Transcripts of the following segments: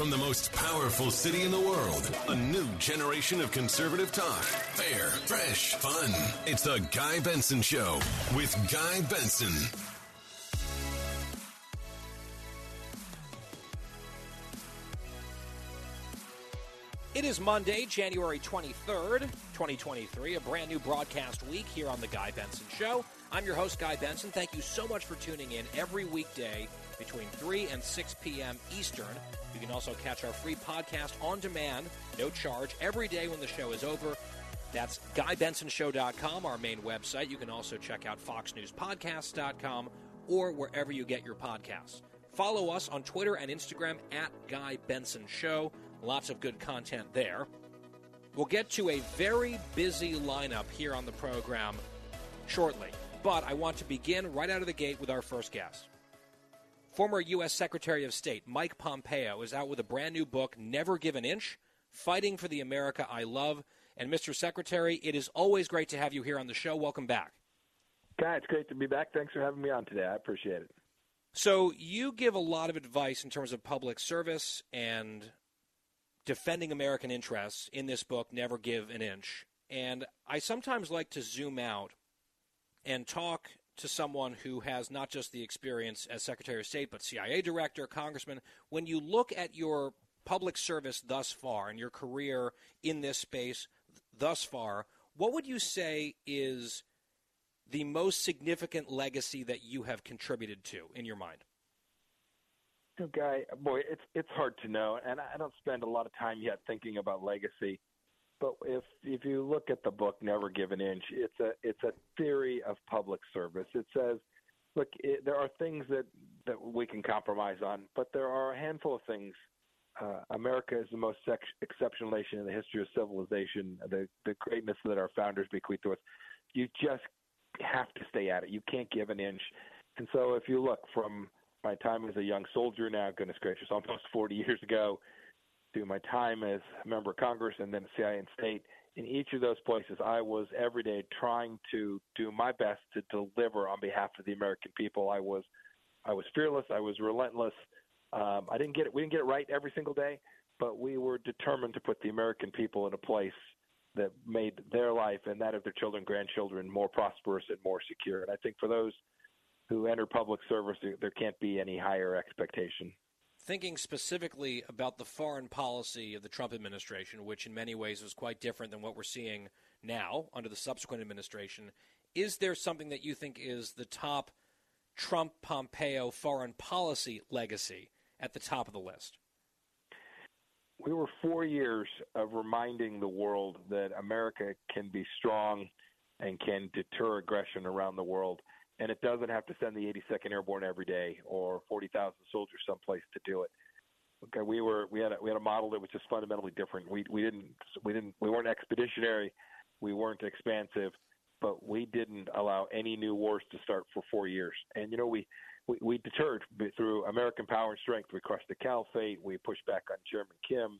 from the most powerful city in the world, a new generation of conservative talk. Fair, fresh, fun. It's the Guy Benson Show with Guy Benson. It is Monday, January 23rd, 2023, a brand new broadcast week here on The Guy Benson Show. I'm your host, Guy Benson. Thank you so much for tuning in every weekday between 3 and 6 p.m. Eastern. You can also catch our free podcast on demand, no charge, every day when the show is over. That's GuyBensonShow.com, our main website. You can also check out FoxNewsPodcasts.com or wherever you get your podcasts. Follow us on Twitter and Instagram at Guy Benson Show. Lots of good content there. We'll get to a very busy lineup here on the program shortly, but I want to begin right out of the gate with our first guest. Former U.S. Secretary of State Mike Pompeo is out with a brand new book, Never Give an Inch Fighting for the America I Love. And, Mr. Secretary, it is always great to have you here on the show. Welcome back. Guy, it's great to be back. Thanks for having me on today. I appreciate it. So, you give a lot of advice in terms of public service and defending American interests in this book, Never Give an Inch. And I sometimes like to zoom out and talk to someone who has not just the experience as Secretary of State, but CIA director, congressman. When you look at your public service thus far and your career in this space thus far, what would you say is the most significant legacy that you have contributed to in your mind? Guy, boy, it's it's hard to know, and I don't spend a lot of time yet thinking about legacy. But if if you look at the book Never Give an Inch, it's a it's a theory of public service. It says, look, it, there are things that that we can compromise on, but there are a handful of things. Uh, America is the most sex, exceptional nation in the history of civilization. The the greatness that our founders bequeathed to us. You just have to stay at it. You can't give an inch. And so, if you look from my time as a young soldier now, goodness gracious, almost 40 years ago, to my time as a member of Congress and then CIA and state. In each of those places, I was every day trying to do my best to deliver on behalf of the American people. I was, I was fearless. I was relentless. Um, I didn't get it. We didn't get it right every single day, but we were determined to put the American people in a place that made their life and that of their children, grandchildren more prosperous and more secure. And I think for those who enter public service, there can't be any higher expectation. Thinking specifically about the foreign policy of the Trump administration, which in many ways was quite different than what we're seeing now under the subsequent administration, is there something that you think is the top Trump Pompeo foreign policy legacy at the top of the list? We were four years of reminding the world that America can be strong and can deter aggression around the world and it doesn't have to send the 82nd Airborne every day or 40,000 soldiers someplace to do it. Okay, we were we had a, we had a model that was just fundamentally different. We we didn't we didn't we weren't expeditionary, we weren't expansive, but we didn't allow any new wars to start for four years. And you know we we, we deterred through American power and strength. We crushed the caliphate. We pushed back on Chairman Kim.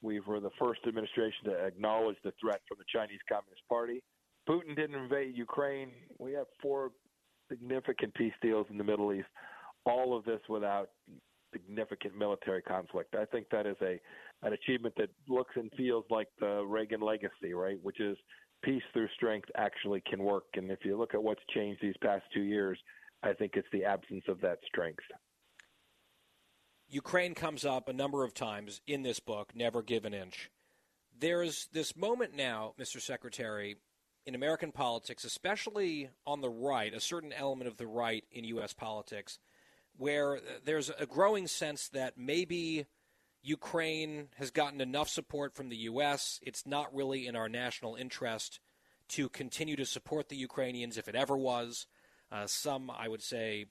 We were the first administration to acknowledge the threat from the Chinese Communist Party. Putin didn't invade Ukraine. We have four significant peace deals in the Middle East. All of this without significant military conflict. I think that is a an achievement that looks and feels like the Reagan legacy, right? Which is peace through strength actually can work. And if you look at what's changed these past two years, I think it's the absence of that strength. Ukraine comes up a number of times in this book, Never Give an Inch. There's this moment now, Mr. Secretary, in American politics, especially on the right, a certain element of the right in U.S. politics, where there's a growing sense that maybe Ukraine has gotten enough support from the U.S., it's not really in our national interest to continue to support the Ukrainians if it ever was. Uh, some, I would say,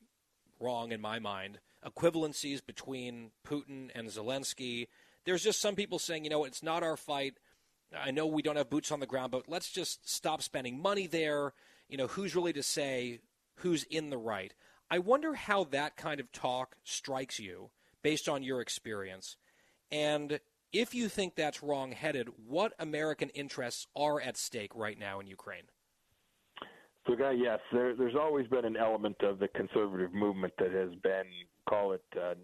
wrong in my mind. Equivalencies between Putin and Zelensky. There's just some people saying, you know, it's not our fight. I know we don't have boots on the ground, but let's just stop spending money there. You know, who's really to say who's in the right? I wonder how that kind of talk strikes you based on your experience. And if you think that's wrong headed, what American interests are at stake right now in Ukraine? So, Guy, yes, there, there's always been an element of the conservative movement that has been, call it uh,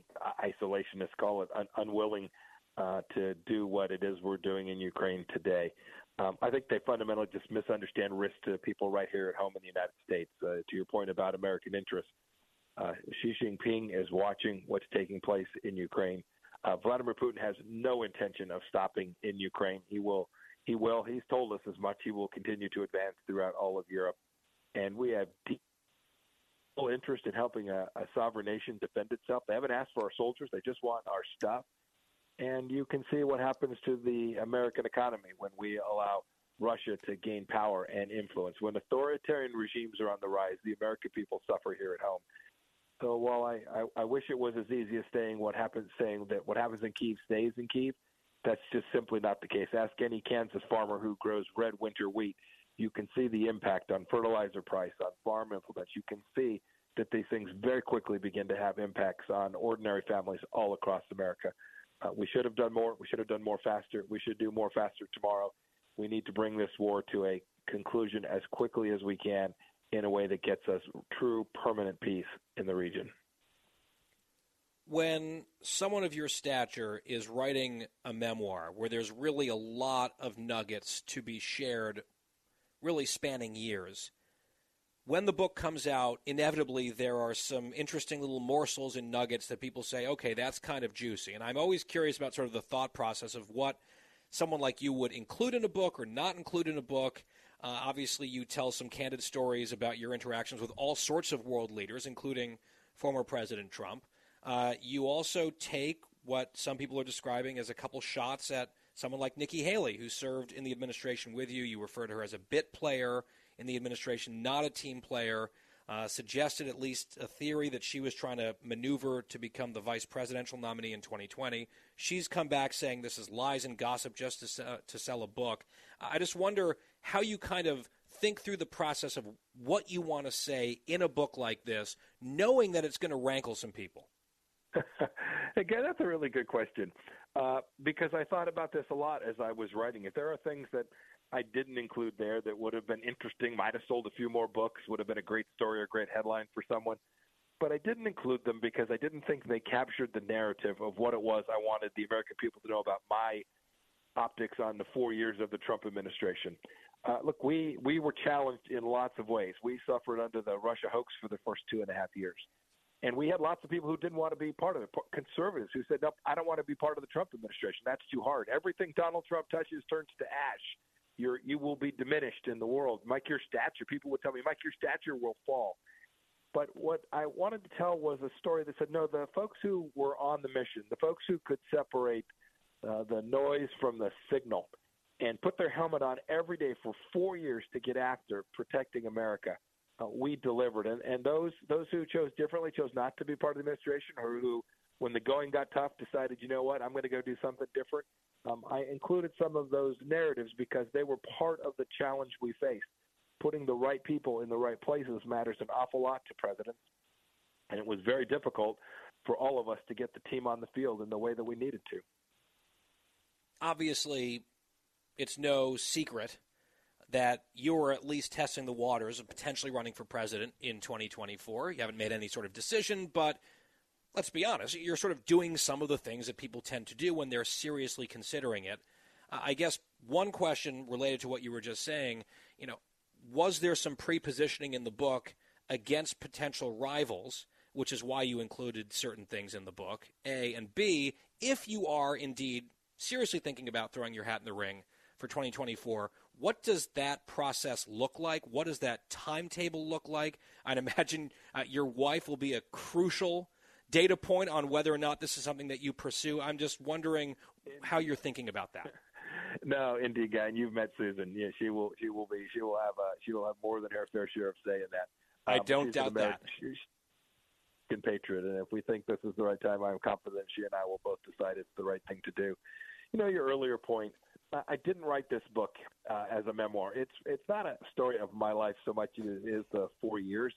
isolationist, call it un- unwilling uh, to do what it is we're doing in Ukraine today. Um, I think they fundamentally just misunderstand risk to people right here at home in the United States. Uh, to your point about American interests, uh, Xi Jinping is watching what's taking place in Ukraine. Uh, Vladimir Putin has no intention of stopping in Ukraine. He will. He will. He's told us as much. He will continue to advance throughout all of Europe and we have deep interest in helping a, a sovereign nation defend itself. They haven't asked for our soldiers; they just want our stuff. And you can see what happens to the American economy when we allow Russia to gain power and influence. When authoritarian regimes are on the rise, the American people suffer here at home. So while I, I, I wish it was as easy as saying what happens, saying that what happens in Kiev stays in Kiev, that's just simply not the case. Ask any Kansas farmer who grows red winter wheat you can see the impact on fertilizer price, on farm implements. You can see that these things very quickly begin to have impacts on ordinary families all across America. Uh, we should have done more. We should have done more faster. We should do more faster tomorrow. We need to bring this war to a conclusion as quickly as we can in a way that gets us true permanent peace in the region. When someone of your stature is writing a memoir where there's really a lot of nuggets to be shared really spanning years. When the book comes out, inevitably there are some interesting little morsels and nuggets that people say, okay, that's kind of juicy. And I'm always curious about sort of the thought process of what someone like you would include in a book or not include in a book. Uh, obviously, you tell some candid stories about your interactions with all sorts of world leaders, including former President Trump. Uh, you also take what some people are describing as a couple shots at someone like Nikki Haley, who served in the administration with you. You refer to her as a bit player in the administration, not a team player. Uh, suggested at least a theory that she was trying to maneuver to become the vice presidential nominee in 2020. She's come back saying this is lies and gossip just to, uh, to sell a book. I just wonder how you kind of think through the process of what you want to say in a book like this, knowing that it's going to rankle some people. Again, that's a really good question. Uh, because I thought about this a lot as I was writing it. There are things that I didn't include there that would have been interesting, might have sold a few more books, would have been a great story or great headline for someone. But I didn't include them because I didn't think they captured the narrative of what it was I wanted the American people to know about my optics on the four years of the Trump administration. Uh, look, we, we were challenged in lots of ways. We suffered under the Russia hoax for the first two and a half years. And we had lots of people who didn't want to be part of it, conservatives who said, "No, I don't want to be part of the Trump administration. That's too hard. Everything Donald Trump touches turns to ash. You're you will be diminished in the world. Mike, your stature. People would tell me, Mike, your stature will fall." But what I wanted to tell was a story that said, no, the folks who were on the mission, the folks who could separate uh, the noise from the signal, and put their helmet on every day for four years to get after protecting America uh, we delivered. And, and those those who chose differently chose not to be part of the administration, or who, when the going got tough, decided, you know what, I'm going to go do something different. Um, I included some of those narratives because they were part of the challenge we faced. Putting the right people in the right places matters an awful lot to presidents, and it was very difficult for all of us to get the team on the field in the way that we needed to. Obviously, it's no secret that you're at least testing the waters of potentially running for president in 2024. You haven't made any sort of decision, but let's be honest, you're sort of doing some of the things that people tend to do when they're seriously considering it. I guess one question related to what you were just saying, you know, was there some pre-positioning in the book against potential rivals, which is why you included certain things in the book? A and B, if you are indeed seriously thinking about throwing your hat in the ring for 2024, what does that process look like? What does that timetable look like? I'd imagine uh, your wife will be a crucial data point on whether or not this is something that you pursue. I'm just wondering how you're thinking about that. No, indeed, guy, and you've met Susan. Yeah, she will. She will be. She will have. Uh, she will have more than her fair share of say in that. Um, I don't doubt that. She, American patriot, and if we think this is the right time, I'm confident she and I will both decide it's the right thing to do. You know, your earlier point, I didn't write this book uh, as a memoir. It's it's not a story of my life so much as it is the four years.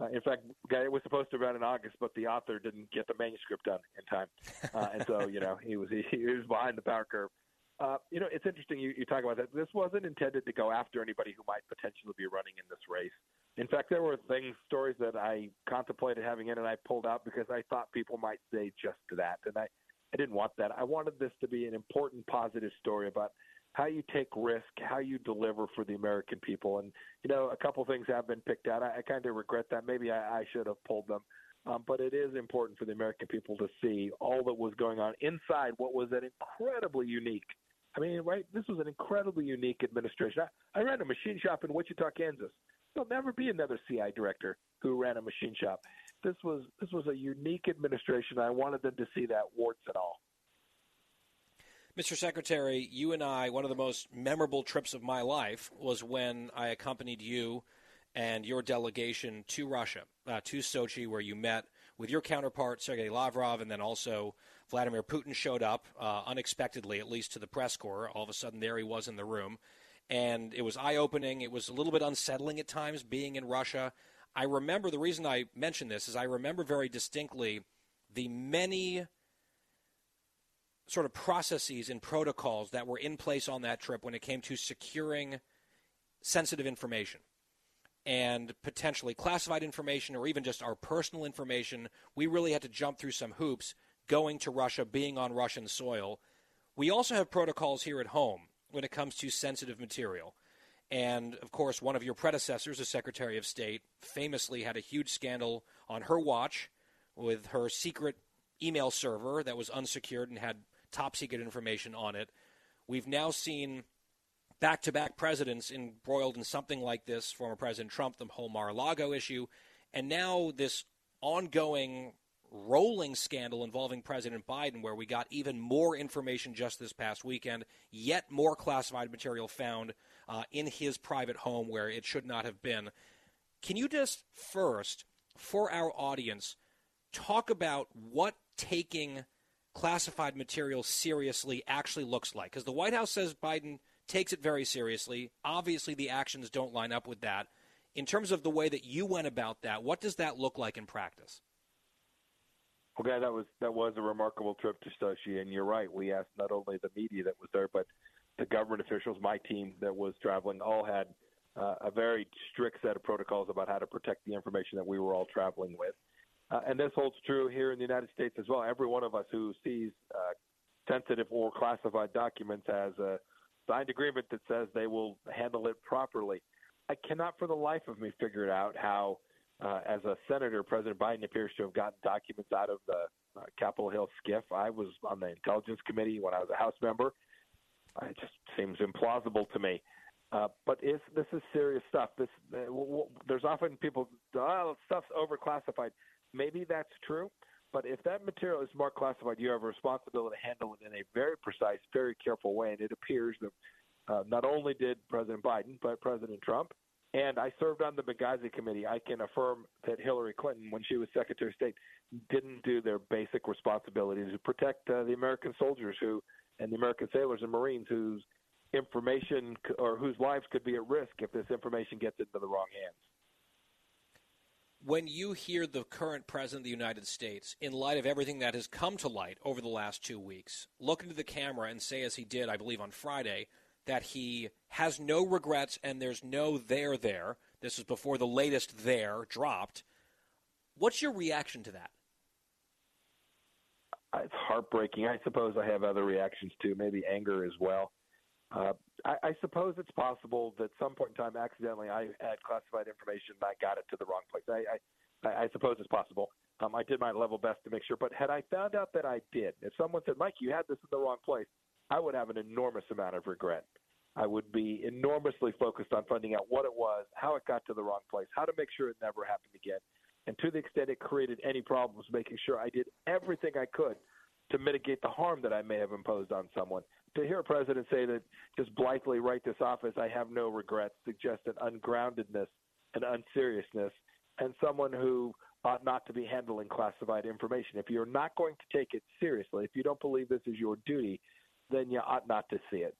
Uh, in fact, it was supposed to run in August, but the author didn't get the manuscript done in time, uh, and so you know he was he, he was behind the power curve. Uh, you know, it's interesting you, you talk about that. This wasn't intended to go after anybody who might potentially be running in this race. In fact, there were things, stories that I contemplated having in, and I pulled out because I thought people might say just that, and I, I didn't want that. I wanted this to be an important, positive story about how you take risk, how you deliver for the American people. And you know, a couple things have been picked out. I, I kind of regret that. Maybe I, I should have pulled them. Um, but it is important for the American people to see all that was going on inside what was an incredibly unique I mean, right? This was an incredibly unique administration. I, I ran a machine shop in Wichita, Kansas. There'll never be another CI director who ran a machine shop. This was this was a unique administration. I wanted them to see that, warts and all. Mr. Secretary, you and I, one of the most memorable trips of my life was when I accompanied you and your delegation to Russia, uh, to Sochi, where you met with your counterpart, Sergei Lavrov, and then also Vladimir Putin showed up uh, unexpectedly, at least to the press corps. All of a sudden, there he was in the room. And it was eye opening. It was a little bit unsettling at times being in Russia. I remember the reason I mention this is I remember very distinctly the many sort of processes and protocols that were in place on that trip when it came to securing sensitive information and potentially classified information or even just our personal information. We really had to jump through some hoops going to Russia, being on Russian soil. We also have protocols here at home when it comes to sensitive material. And of course, one of your predecessors, the Secretary of State, famously had a huge scandal on her watch with her secret email server that was unsecured and had top secret information on it. We've now seen back to back presidents embroiled in something like this former President Trump, the whole Mar a Lago issue, and now this ongoing rolling scandal involving President Biden, where we got even more information just this past weekend, yet more classified material found uh, in his private home where it should not have been. Can you just first, for our audience, talk about what taking classified material seriously actually looks like? Because the White House says Biden takes it very seriously. Obviously, the actions don't line up with that. In terms of the way that you went about that, what does that look like in practice? Okay, that was that was a remarkable trip to Sochi, and you're right. We asked not only the media that was there, but the government officials, my team that was traveling, all had uh, a very strict set of protocols about how to protect the information that we were all traveling with. Uh, and this holds true here in the United States as well. Every one of us who sees uh, sensitive or classified documents has a signed agreement that says they will handle it properly. I cannot for the life of me figure it out how uh, as a senator, President Biden appears to have gotten documents out of the uh, Capitol Hill SCIF. I was on the Intelligence Committee when I was a House member. It just seems implausible to me. Uh, but is, this is serious stuff. This uh, w- w- there's often people, oh, stuff's overclassified. Maybe that's true, but if that material is more classified, you have a responsibility to handle it in a very precise, very careful way. And it appears that uh, not only did President Biden, but President Trump and I served on the Benghazi committee. I can affirm that Hillary Clinton, when she was Secretary of State, didn't do their basic responsibility to protect uh, the American soldiers who and the American sailors and Marines whose information or whose lives could be at risk if this information gets into the wrong hands. When you hear the current president of the United States, in light of everything that has come to light over the last two weeks, look into the camera and say, as he did, I believe, on Friday, that he has no regrets and there's no there there. This is before the latest there dropped. What's your reaction to that? It's heartbreaking. I suppose I have other reactions too, maybe anger as well. Uh, I, I suppose it's possible that some point in time, accidentally, I had classified information and I got it to the wrong place. I, I, I suppose it's possible. Um, I did my level best to make sure. But had I found out that I did, if someone said, Mike, you had this in the wrong place, I would have an enormous amount of regret. I would be enormously focused on finding out what it was, how it got to the wrong place, how to make sure it never happened again. And to the extent it created any problems, making sure I did everything I could to mitigate the harm that I may have imposed on someone. To hear a president say that just blithely write this off as I have no regrets suggests an ungroundedness and unseriousness and someone who ought not to be handling classified information. If you're not going to take it seriously, if you don't believe this is your duty, then you ought not to see it.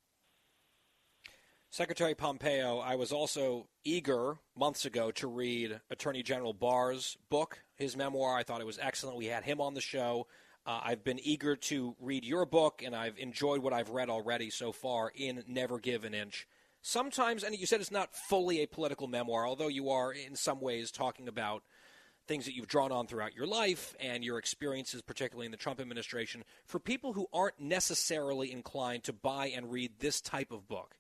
Secretary Pompeo, I was also eager months ago to read Attorney General Barr's book, his memoir. I thought it was excellent. We had him on the show. Uh, I've been eager to read your book, and I've enjoyed what I've read already so far in Never Give an Inch. Sometimes, and you said it's not fully a political memoir, although you are in some ways talking about things that you've drawn on throughout your life and your experiences, particularly in the Trump administration. For people who aren't necessarily inclined to buy and read this type of book,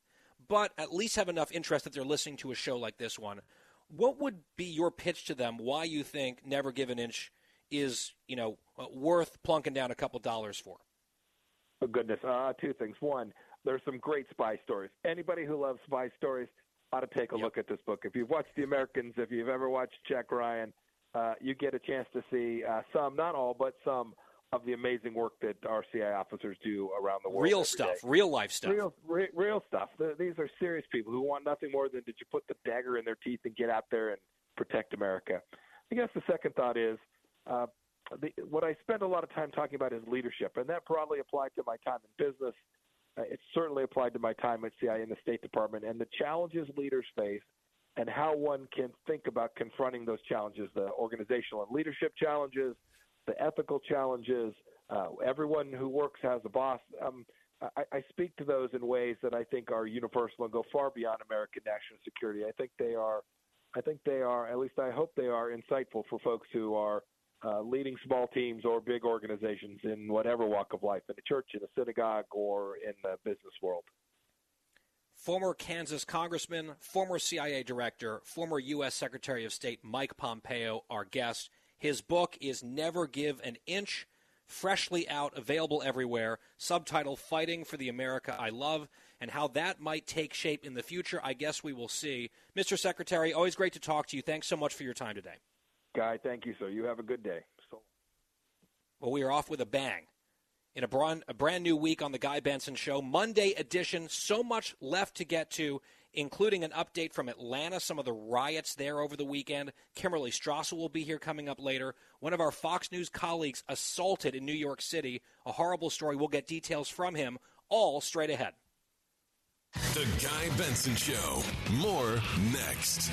but at least have enough interest that they're listening to a show like this one, what would be your pitch to them why you think Never Give an Inch is, you know, uh, worth plunking down a couple dollars for? Oh, goodness. Uh, two things. One, there's some great spy stories. Anybody who loves spy stories ought to take a yep. look at this book. If you've watched The Americans, if you've ever watched Jack Ryan, uh, you get a chance to see uh, some, not all, but some of the amazing work that our CIA officers do around the world. Real stuff, day. real life stuff. Real, re- real stuff. The, these are serious people who want nothing more than did you put the dagger in their teeth and get out there and protect America. I guess the second thought is uh, the, what I spend a lot of time talking about is leadership, and that broadly applied to my time in business. Uh, it certainly applied to my time at CIA in the State Department and the challenges leaders face and how one can think about confronting those challenges the organizational and leadership challenges, the ethical challenges. Uh, everyone who works has a boss. Um, I, I, speak to those in ways that I think are universal and go far beyond American national security. I think they are, I think they are, at least I hope they are insightful for folks who are uh, leading small teams or big organizations in whatever walk of life, in a church, in a synagogue, or in the business world. Former Kansas Congressman, former CIA Director, former U.S. Secretary of State Mike Pompeo, our guest. His book is Never Give an Inch, freshly out, available everywhere. Subtitle Fighting for the America I Love, and how that might take shape in the future, I guess we will see. Mr. Secretary, always great to talk to you. Thanks so much for your time today. Guy, thank you, sir. You have a good day. So- well, we are off with a bang in a brand, a brand new week on the Guy Benson Show. Monday edition. So much left to get to, including an update from Atlanta, some of the riots there over the weekend. Kimberly Strassel will be here coming up later. One of our Fox News colleagues assaulted in New York City. A horrible story. We'll get details from him all straight ahead. The Guy Benson Show. More next.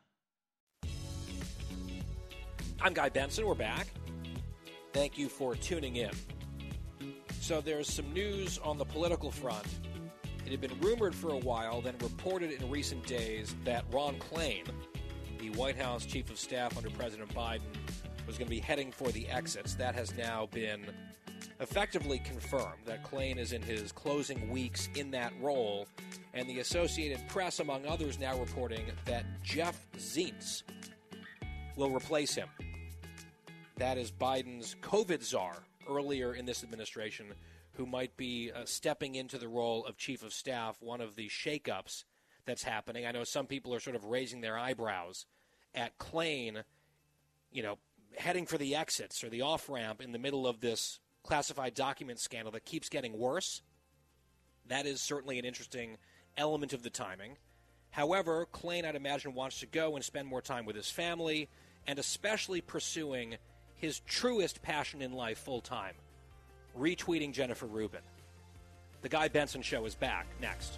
I'm Guy Benson. We're back. Thank you for tuning in. So, there's some news on the political front. It had been rumored for a while, then reported in recent days that Ron Klain, the White House chief of staff under President Biden, was going to be heading for the exits. That has now been effectively confirmed that Klain is in his closing weeks in that role, and the Associated Press, among others, now reporting that Jeff Zients will replace him. That is Biden's COVID czar earlier in this administration, who might be uh, stepping into the role of chief of staff, one of the shakeups that's happening. I know some people are sort of raising their eyebrows at Klain, you know, heading for the exits or the off ramp in the middle of this classified document scandal that keeps getting worse. That is certainly an interesting element of the timing. However, Klain, I'd imagine, wants to go and spend more time with his family and especially pursuing his truest passion in life full time retweeting Jennifer Rubin. The Guy Benson Show is back next.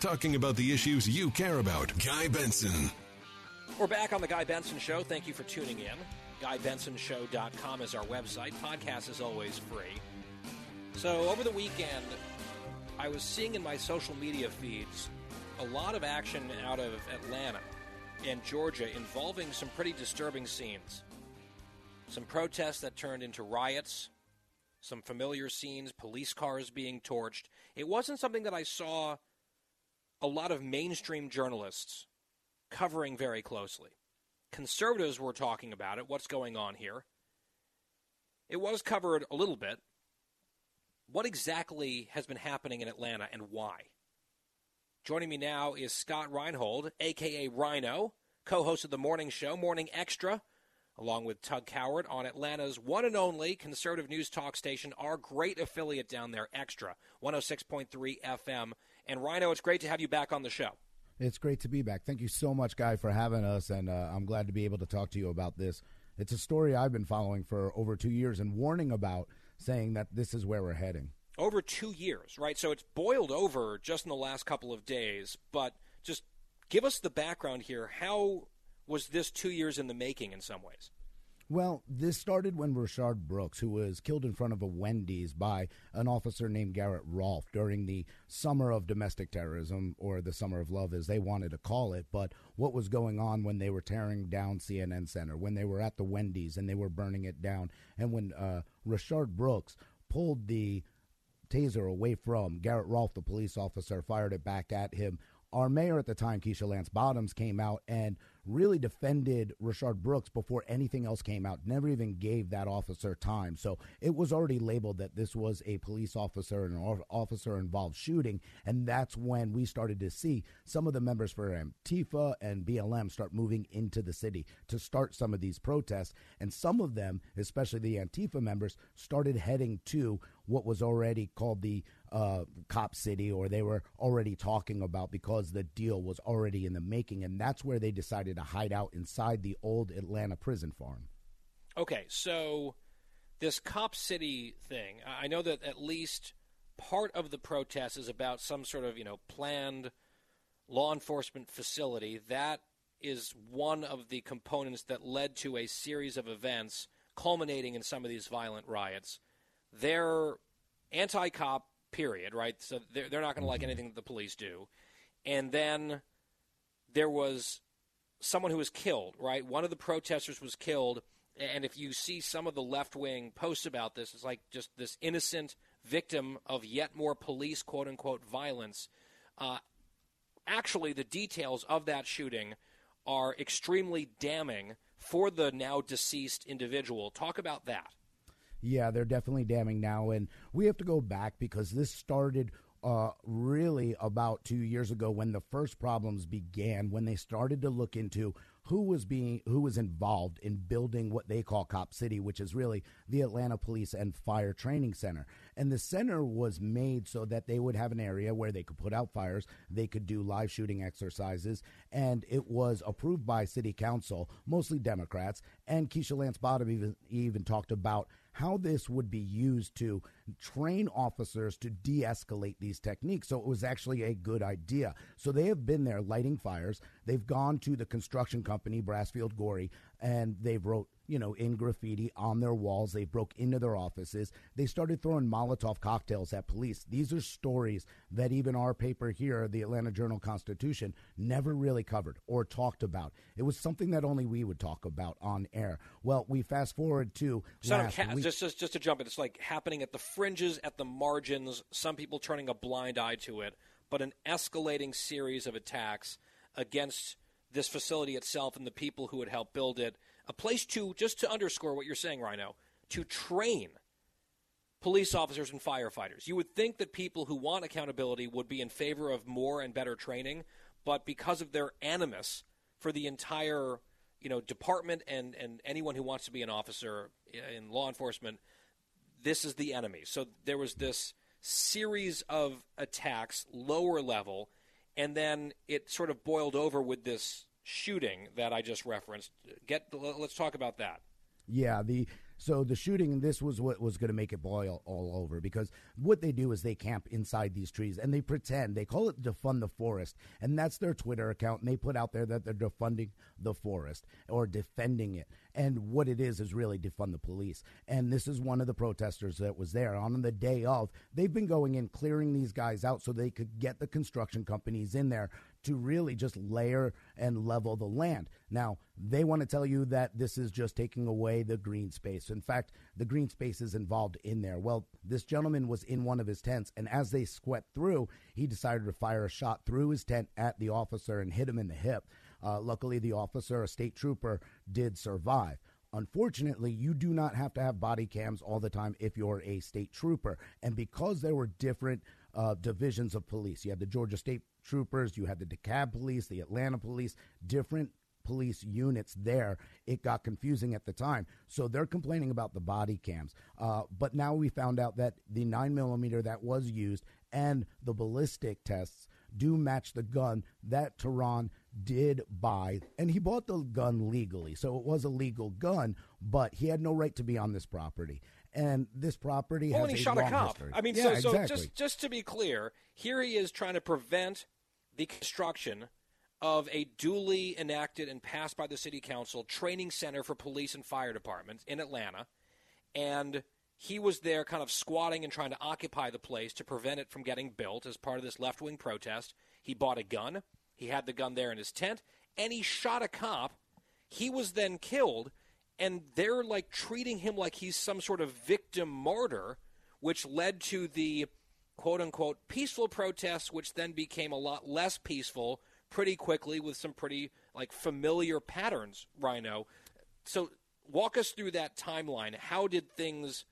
Talking about the issues you care about. Guy Benson. We're back on the Guy Benson Show. Thank you for tuning in. GuyBensonShow.com is our website. Podcast is always free. So over the weekend, I was seeing in my social media feeds a lot of action out of Atlanta and Georgia involving some pretty disturbing scenes. Some protests that turned into riots, some familiar scenes, police cars being torched. It wasn't something that I saw a lot of mainstream journalists covering very closely. Conservatives were talking about it, what's going on here. It was covered a little bit. What exactly has been happening in Atlanta and why? Joining me now is Scott Reinhold, aka Rhino, co host of the morning show, Morning Extra, along with Tug Cowart on Atlanta's one and only conservative news talk station, our great affiliate down there, Extra, 106.3 FM. And Rhino, it's great to have you back on the show. It's great to be back. Thank you so much, Guy, for having us, and uh, I'm glad to be able to talk to you about this. It's a story I've been following for over two years and warning about, saying that this is where we're heading. Over two years, right? So it's boiled over just in the last couple of days, but just give us the background here. How was this two years in the making in some ways? Well, this started when Rayshard Brooks, who was killed in front of a Wendy's by an officer named Garrett Rolfe during the summer of domestic terrorism, or the summer of love, as they wanted to call it. But what was going on when they were tearing down CNN Center, when they were at the Wendy's and they were burning it down, and when uh, Rayshard Brooks pulled the taser away from Garrett Rolfe, the police officer, fired it back at him. Our mayor at the time, Keisha Lance Bottoms, came out and really defended Rayshard Brooks before anything else came out, never even gave that officer time. So it was already labeled that this was a police officer and an officer involved shooting. And that's when we started to see some of the members for Antifa and BLM start moving into the city to start some of these protests. And some of them, especially the Antifa members, started heading to what was already called the uh, Cop City, or they were already talking about because the deal was already in the making. And that's where they decided to hide out inside the old Atlanta prison farm. Okay, so this Cop City thing, I know that at least part of the protest is about some sort of, you know, planned law enforcement facility. That is one of the components that led to a series of events culminating in some of these violent riots. They're anti cop, period, right? So they're, they're not going to like mm-hmm. anything that the police do. And then there was someone who was killed, right? One of the protesters was killed. And if you see some of the left wing posts about this, it's like just this innocent victim of yet more police, quote unquote, violence. Uh, actually, the details of that shooting are extremely damning for the now deceased individual. Talk about that. Yeah, they're definitely damning now. And we have to go back because this started uh, really about two years ago when the first problems began, when they started to look into who was being who was involved in building what they call Cop City, which is really the Atlanta Police and Fire Training Center. And the center was made so that they would have an area where they could put out fires, they could do live shooting exercises, and it was approved by City Council, mostly Democrats. And Keisha Lance Bottom even even talked about how this would be used to train officers to de escalate these techniques. So it was actually a good idea. So they have been there lighting fires. They've gone to the construction company, Brasfield Gorrie, and they've wrote you know, in graffiti on their walls. They broke into their offices. They started throwing Molotov cocktails at police. These are stories that even our paper here, the Atlanta Journal Constitution, never really covered or talked about. It was something that only we would talk about on air. Well, we fast forward to so ca-. Just, just, just to jump in, it's like happening at the fringes, at the margins, some people turning a blind eye to it, but an escalating series of attacks against this facility itself and the people who would help build it a place to, just to underscore what you're saying, Rhino, to train police officers and firefighters. You would think that people who want accountability would be in favor of more and better training, but because of their animus for the entire you know department and, and anyone who wants to be an officer in law enforcement, this is the enemy. So there was this series of attacks, lower level, and then it sort of boiled over with this shooting that I just referenced. Get let's talk about that. Yeah, the So the shooting, this was what was going to make it boil all over because what they do is they camp inside these trees and they pretend they call it defund the forest, and that's their Twitter account, and they put out there that they're defunding the forest or defending it. And what it is is really defund the police. And this is one of the protesters that was there on the day of. They've been going in clearing these guys out so they could get the construction companies in there to really just layer and level the land. Now, they want to tell you that this is just taking away the green space. In fact, the green space is involved in there. Well, this gentleman was in one of his tents, and as they swept through, he decided to fire a shot through his tent at the officer and hit him in the hip. Uh, luckily, the officer, a state trooper, did survive. Unfortunately, you do not have to have body cams all the time if you're a state trooper. And because there were different uh, divisions of police, you had the Georgia State Troopers, you had the DeKalb Police, the Atlanta Police, different police units there. It got confusing at the time. So they're complaining about the body cams. Uh, but now we found out that the 9 millimeter that was used and the ballistic tests do match the gun that Tehran did buy. And he bought the gun legally. So it was a legal gun, but he had no right to be on this property. And this property well, has and he a shot a cop. history. I mean, yeah, so, exactly. just just to be clear, here he is trying to prevent the construction of a duly enacted and passed by the city council training center for police and fire departments in Atlanta, and he was there kind of squatting and trying to occupy the place to prevent it from getting built as part of this left wing protest. He bought a gun. He had the gun there in his tent, and he shot a cop. He was then killed, and they're like treating him like he's some sort of victim martyr, which led to the quote unquote peaceful protests, which then became a lot less peaceful pretty quickly with some pretty like familiar patterns, Rhino. So walk us through that timeline. How did things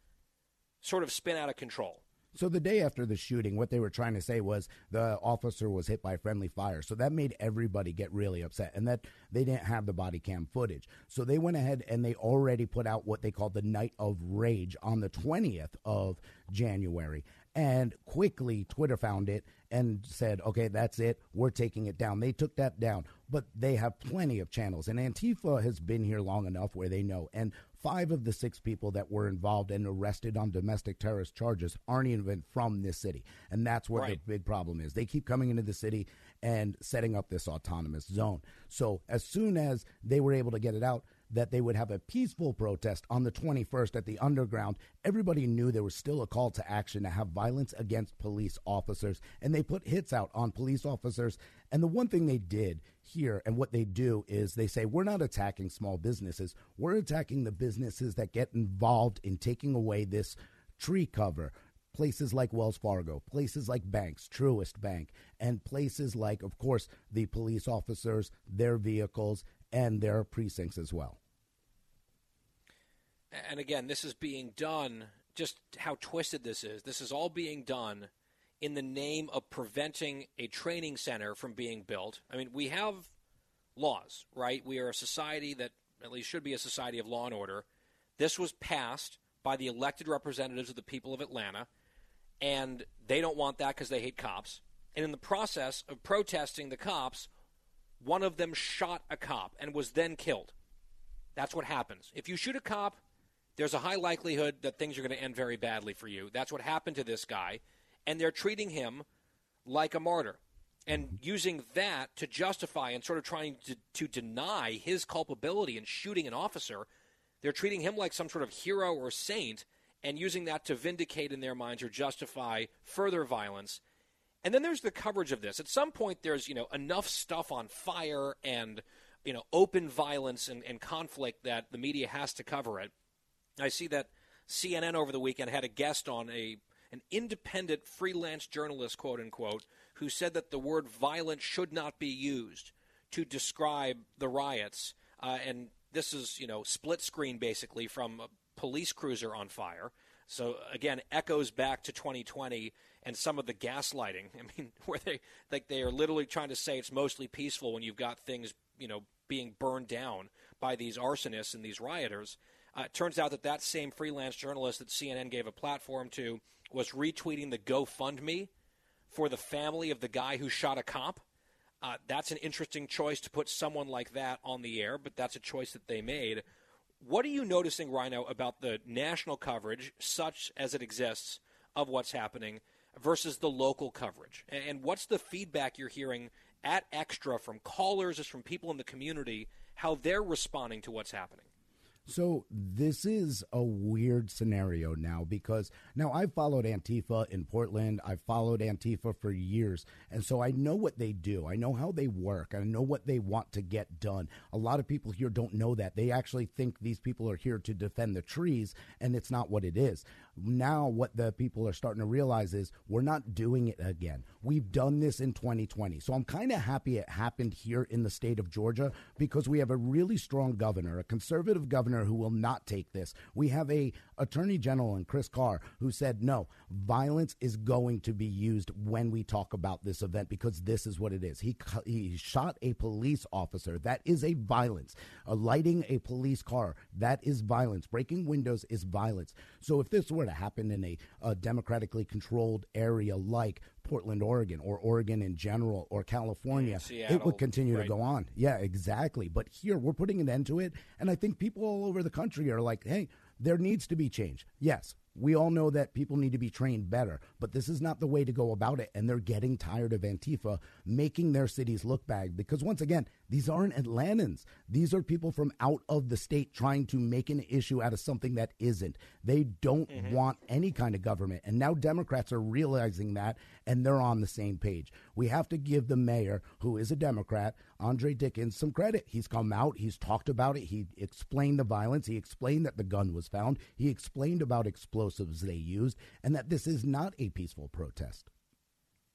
sort of spin out of control? So the day after the shooting, what they were trying to say was the officer was hit by friendly fire. So that made everybody get really upset and that they didn't have the body cam footage. So they went ahead and they already put out what they called the night of rage on the 20th of January. And quickly, Twitter found it and said, okay, that's it. We're taking it down. They took that down, but they have plenty of channels. And Antifa has been here long enough where they know. And five of the six people that were involved and arrested on domestic terrorist charges aren't even from this city. And that's where Right. the big problem is. They keep coming into the city and setting up this autonomous zone. So as soon as they were able to get it out, that they would have a peaceful protest on the 21st at the underground. Everybody knew there was still a call to action to have violence against police officers, and they put hits out on police officers. And the one thing they did here and what they do is they say, We're not attacking small businesses, we're attacking the businesses that get involved in taking away this tree cover. Places like Wells Fargo, places like banks, Truist Bank, and places like, of course, the police officers, their vehicles, and their precincts as well. And again, this is being done, just how twisted this is. This is all being done in the name of preventing a training center from being built. I mean, we have laws, right? We are a society that at least should be a society of law and order. This was passed by the elected representatives of the people of Atlanta, and they don't want that because they hate cops. And in the process of protesting the cops, one of them shot a cop and was then killed. That's what happens. If you shoot a cop, there's a high likelihood that things are going to end very badly for you. That's what happened to this guy. And they're treating him like a martyr and using that to justify and sort of trying to, to deny his culpability in shooting an officer. They're treating him like some sort of hero or saint and using that to vindicate in their minds or justify further violence. And then there's the coverage of this. At some point, there's you know enough stuff on fire and you know open violence and, and conflict that the media has to cover it. I see that CNN over the weekend had a guest on a an independent freelance journalist, quote unquote, who said that the word violent should not be used to describe the riots. Uh, and this is, you know, split screen basically from a police cruiser on fire. So again, echoes back to 2020 and some of the gaslighting. I mean, where they like they are literally trying to say it's mostly peaceful when you've got things, you know, being burned down by these arsonists and these rioters. Uh, it turns out that that same freelance journalist that CNN gave a platform to was retweeting the GoFundMe for the family of the guy who shot a cop. Uh, that's an interesting choice to put someone like that on the air, but that's a choice that they made. What are you noticing, Rhino, about the national coverage, such as it exists, of what's happening versus the local coverage? And what's the feedback you're hearing at Extra from callers, as from people in the community, how they're responding to what's happening? So this is a weird scenario now because now I've followed Antifa in Portland. I've followed Antifa for years. And so I know what they do. I know how they work. I know what they want to get done. A lot of people here don't know that. They actually think these people are here to defend the trees and it's not what it is. Now what the people are starting to realize is we're not doing it again. We've done this in 2020. So I'm kind of happy it happened here in the state of Georgia because we have a really strong governor, a conservative governor who will not take this. We have a attorney general in Chris Carr who said no, violence is going to be used when we talk about this event because this is what it is. He he shot a police officer. That is a violence. Uh, lighting a police car that is violence. Breaking windows is violence. So if this were to happen in a, a democratically controlled area like Portland, Oregon, or Oregon in general, or California, Seattle, it would continue right. to go on. Yeah, exactly. But here, we're putting an end to it. And I think people all over the country are like, hey, there needs to be change. Yes, we all know that people need to be trained better, but this is not the way to go about it. And they're getting tired of Antifa making their cities look bad because, once again, these aren't Atlantans. These are people from out of the state trying to make an issue out of something that isn't. They don't mm-hmm. want any kind of government. And now Democrats are realizing that and they're on the same page. We have to give the mayor, who is a Democrat, Andre Dickens, some credit. He's come out, he's talked about it, he explained the violence, he explained that the gun was found, he explained about explosives they used, and that this is not a peaceful protest.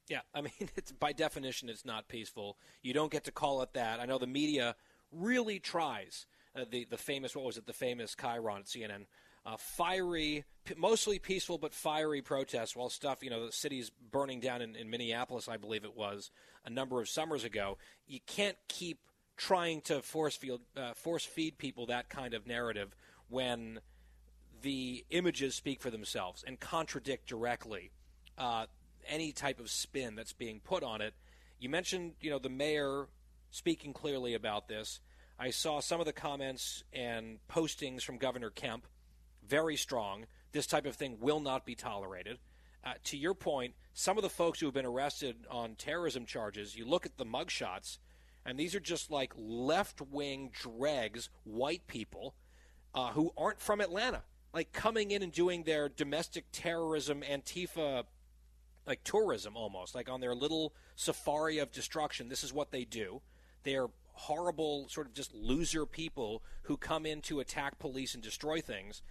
Yeah, I mean, it's by definition, it's not peaceful. You don't get to call it that. I know the media really tries. Uh, the the famous what was it? The famous Chiron at CNN uh, fiery, p- mostly peaceful but fiery protests while stuff, you know, the city's burning down in, in Minneapolis, I believe it was, a number of summers ago. You can't keep trying to force feed, uh, force feed people that kind of narrative when the images speak for themselves and contradict directly uh, any type of spin that's being put on it. You mentioned, you know, the mayor speaking clearly about this. I saw some of the comments and postings from Governor Kemp very strong. This type of thing will not be tolerated. Uh, to your point, some of the folks who have been arrested on terrorism charges, you look at the mugshots, and these are just like left wing dregs, white people uh, who aren't from Atlanta, like coming in and doing their domestic terrorism, Antifa, like tourism almost, like on their little safari of destruction. This is what they do. They're horrible, sort of just loser people who come in to attack police and destroy things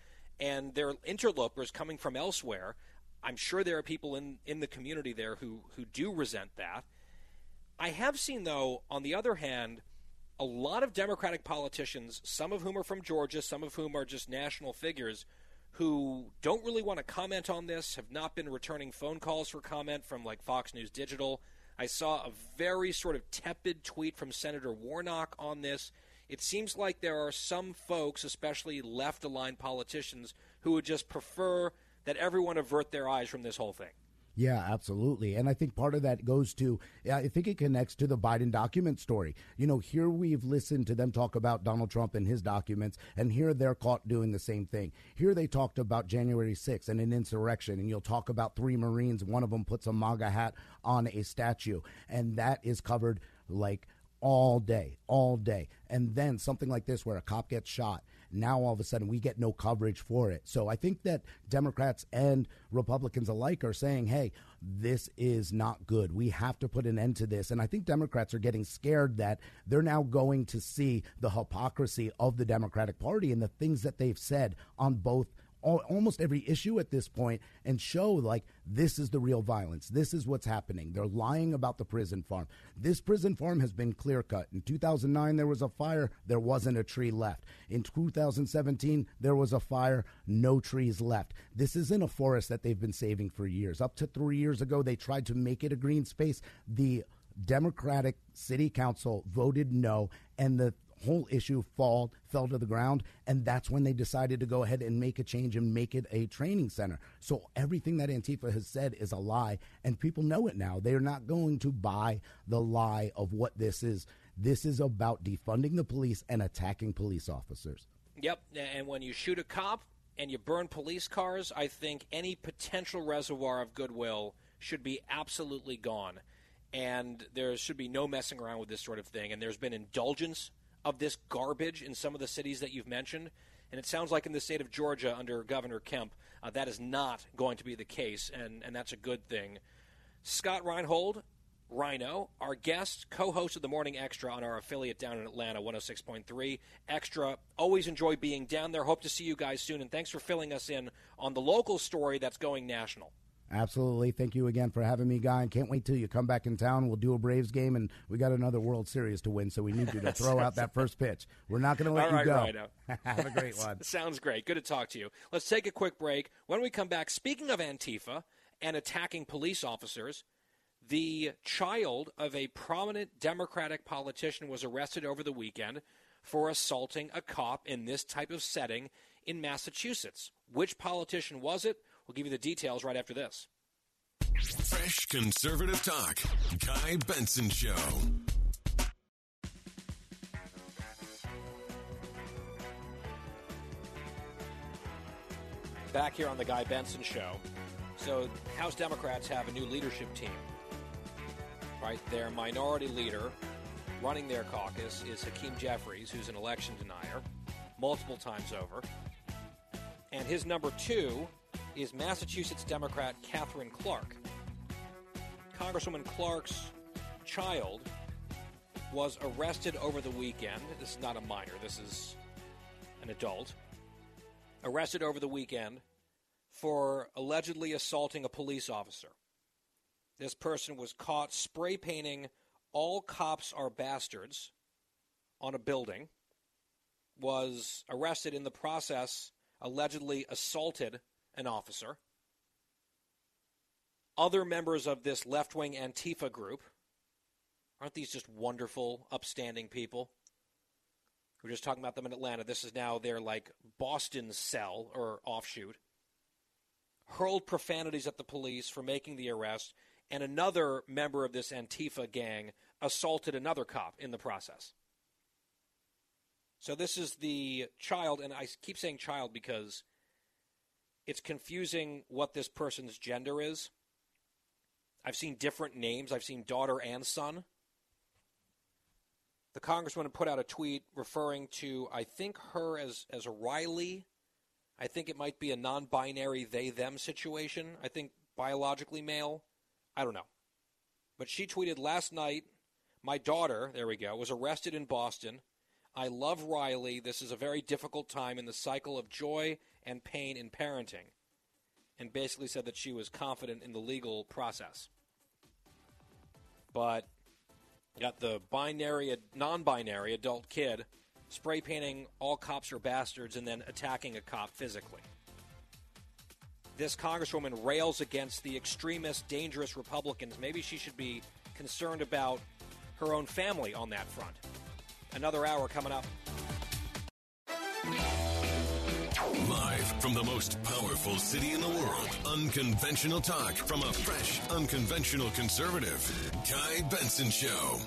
and they're interlopers coming from elsewhere. I'm sure there are people in, in the community there who, who do resent that. I have seen, though, on the other hand, a lot of Democratic politicians, some of whom are from Georgia, some of whom are just national figures, who don't really want to comment on this, have not been returning phone calls for comment from like Fox News Digital. I saw a very sort of tepid tweet from Senator Warnock on this. It seems like there are some folks, especially left aligned politicians, who would just prefer that everyone avert their eyes from this whole thing. Yeah, absolutely. And I think part of that goes to, I think it connects to the Biden document story. You know, here we've listened to them talk about Donald Trump and his documents, and here they're caught doing the same thing. Here they talked about January 6th and an insurrection, and you'll talk about three Marines. One of them puts a MAGA hat on a statue, and that is covered like all day, all day. And then something like this where a cop gets shot. Now all of a sudden we get no coverage for it. So I think that Democrats and Republicans alike are saying, hey, this is not good. We have to put an end to this. And I think Democrats are getting scared that they're now going to see the hypocrisy of the Democratic Party and the things that they've said on both almost every issue at this point and show like this is the real violence. This is what's happening. They're lying about the prison farm. This prison farm has been clear cut. In 2009, there was a fire. There wasn't a tree left. In 2017, there was a fire. No trees left. This isn't a forest that they've been saving for years. Up to three years ago, they tried to make it a green space. The Democratic City Council voted no, and the whole issue fall fell to the ground and that's when they decided to go ahead and make a change and make it a training center so everything that antifa has said is a lie and people know it now they're not going to buy the lie of what this is this is about defunding the police and attacking police officers Yep, and when you shoot a cop and you burn police cars, I think any potential reservoir of goodwill should be absolutely gone. And there should be no messing around with this sort of thing. And there's been indulgence of this garbage in some of the cities that you've mentioned. And it sounds like in the state of Georgia under Governor Kemp, uh, that is not going to be the case, and, and that's a good thing. Scott Reinhold, Rhino, our guest, co host of the Morning Extra on our affiliate down in Atlanta, 106.3. Extra, always enjoy being down there. Hope to see you guys soon, and thanks for filling us in on the local story that's going national. Absolutely. Thank you again for having me, Guy. And can't wait till you come back in town. We'll do a Braves game, and we got another World Series to win, so we need you to throw out that first pitch. We're not going to let you go. Have a great one. Sounds great. Good to talk to you. Let's take a quick break. When we come back, speaking of Antifa and attacking police officers, the child of a prominent Democratic politician was arrested over the weekend for assaulting a cop in this type of setting in Massachusetts. Which politician was it? We'll give you the details right after this. Fresh conservative talk. Guy Benson Show. Back here on the Guy Benson Show. So, House Democrats have a new leadership team. Right? Their minority leader running their caucus is Hakeem Jeffries, who's an election denier multiple times over. And his number two is Massachusetts Democrat Katherine Clark. Congresswoman Clark's child was arrested over the weekend. This is not a minor, this is an adult. Arrested over the weekend for allegedly assaulting a police officer. This person was caught spray painting all cops are bastards on a building, was arrested in the process, allegedly assaulted an officer. Other members of this left wing Antifa group, aren't these just wonderful, upstanding people? We are just talking about them in Atlanta. This is now their like Boston cell or offshoot. Hurled profanities at the police for making the arrest, and another member of this Antifa gang assaulted another cop in the process. So this is the child, and I keep saying child because it's confusing what this person's gender is. I've seen different names. I've seen daughter and son. The congresswoman put out a tweet referring to, I think, her as, as Riley. I think it might be a non binary they them situation. I think biologically male. I don't know. But she tweeted last night, my daughter, there we go, was arrested in Boston. I love Riley. This is a very difficult time in the cycle of joy and pain in parenting. And basically said that she was confident in the legal process. But got the binary, non binary adult kid spray painting all cops are bastards and then attacking a cop physically. This congresswoman rails against the extremist, dangerous Republicans. Maybe she should be concerned about her own family on that front. Another hour coming up. Live from the most powerful city in the world, unconventional talk from a fresh, unconventional conservative. Guy Benson Show.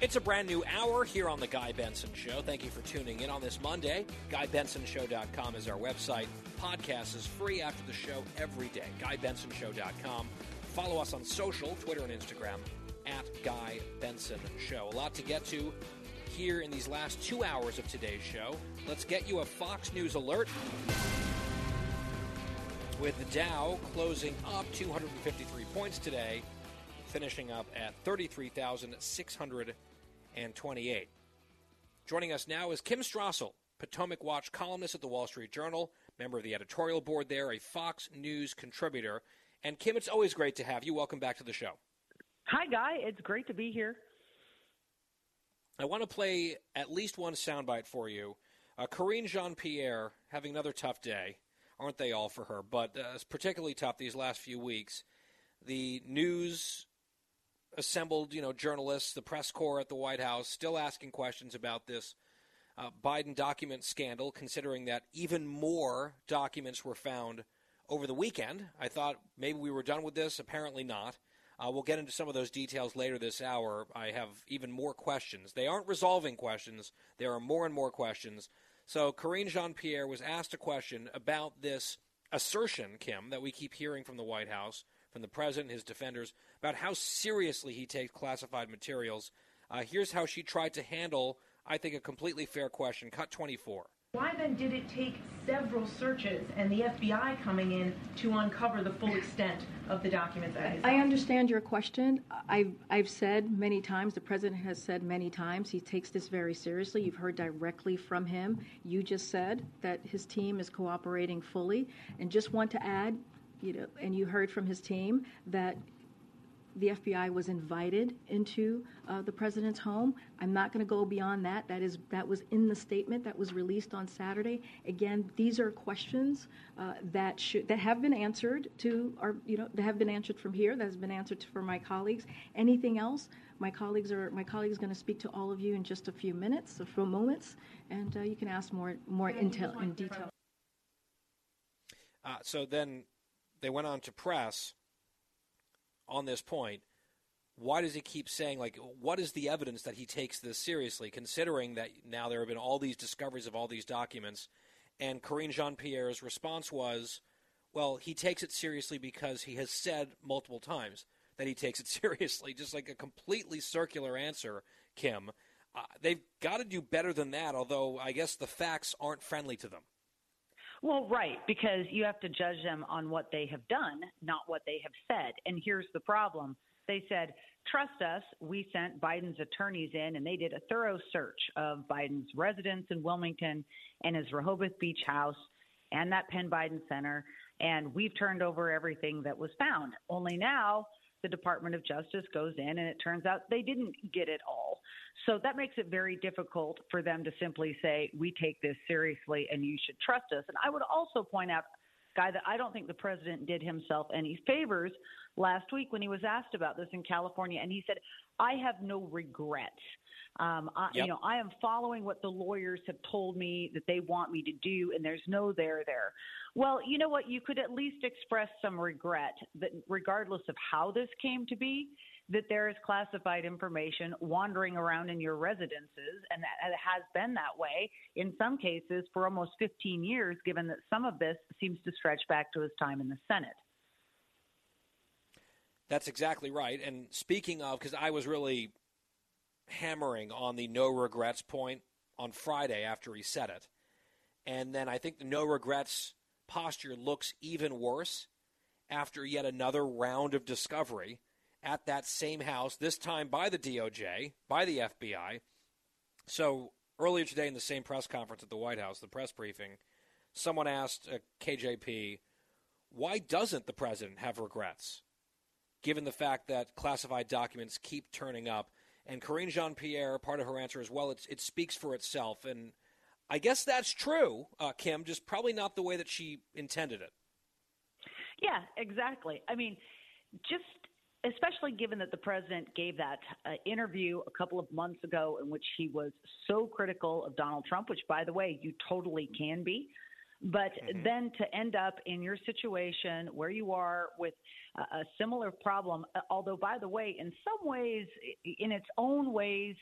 It's a brand new hour here on The Guy Benson Show. Thank you for tuning in on this Monday. GuyBensonShow.com is our website. Podcast is free after the show every day. GuyBensonShow.com. Follow us on social, Twitter and Instagram, at Guy Benson Show. A lot to get to here in these last two hours of today's show. Let's get you a Fox News alert. With the Dow closing up 253 points today, finishing up at 33,628. Joining us now is Kim Strassel, Potomac Watch columnist at the Wall Street Journal, member of the editorial board there, a Fox News contributor. And Kim, it's always great to have you. Welcome back to the show. Hi, Guy. It's great to be here. I want to play at least one soundbite for you. Uh, Karine Jean Pierre having another tough day. Aren't they all for her? But uh, it's particularly tough these last few weeks. The news assembled, you know, journalists, the press corps at the White House, still asking questions about this uh, Biden document scandal, considering that even more documents were found over the weekend. I thought maybe we were done with this. Apparently not. Uh, we'll get into some of those details later this hour. I have even more questions. They aren't resolving questions, there are more and more questions. So, Karine Jean Pierre was asked a question about this assertion, Kim, that we keep hearing from the White House, from the president and his defenders, about how seriously he takes classified materials. Uh, here's how she tried to handle, I think, a completely fair question. Cut 24. Why then did it take several searches and the FBI coming in to uncover the full extent of the documents? I understand your question. I've, I've said many times, the president has said many times, he takes this very seriously. You've heard directly from him. You just said that his team is cooperating fully. And just want to add, you know, and you heard from his team that the FBI was invited into uh, the president's home. I'm not going to go beyond that. That is that was in the statement that was released on Saturday. Again, these are questions uh, that should that have been answered to our you know that have been answered from here. That has been answered for my colleagues. Anything else? My colleagues are my colleagues going to speak to all of you in just a few minutes, a few moments, and uh, you can ask more more intel in detail. Uh, so then they went on to press on this point, why does he keep saying like what is the evidence that he takes this seriously considering that now there have been all these discoveries of all these documents? And Karine Jean-Pierre's response was well he takes it seriously because he has said multiple times that he takes it seriously just like a completely circular answer Kim. Uh, they've got to do better than that although I guess the facts aren't friendly to them well, right, because you have to judge them on what they have done, not what they have said. And here's the problem. They said, trust us. We sent Biden's attorneys in and they did a thorough search of Biden's residence in Wilmington and his Rehoboth Beach house and that Penn Biden Center. And we've turned over everything that was found. Only now the Department of Justice goes in and it turns out they didn't get it all. So that makes it very difficult for them to simply say, we take this seriously and you should trust us. And I would also point out, Guy, that I don't think the president did himself any favors last week when he was asked about this in California. And he said, I have no regrets. Um, I, yep. You know, I am following what the lawyers have told me that they want me to do, and there's no there there. Well, you know what? You could at least express some regret that, regardless of how this came to be, that there is classified information wandering around in your residences, and that it has been that way in some cases for almost 15 years, given that some of this seems to stretch back to his time in the Senate. That's exactly right. And speaking of, because I was really hammering on the no regrets point on Friday after he said it. And then I think the no regrets posture looks even worse after yet another round of discovery at that same house, this time by the DOJ, by the FBI. So earlier today in the same press conference at the White House, the press briefing, someone asked uh, KJP, why doesn't the president have regrets, given the fact that classified documents keep turning up? And Karine Jean Pierre, part of her answer as well, it speaks for itself. And I guess that's true, uh, Kim, just probably not the way that she intended it. Yeah, exactly. I mean, just especially given that the president gave that uh, interview a couple of months ago in which he was so critical of Donald Trump, which, by the way, you totally can be. But mm-hmm. then to end up in your situation where you are with a, a similar problem, uh, although, by the way, in some ways, in its own ways,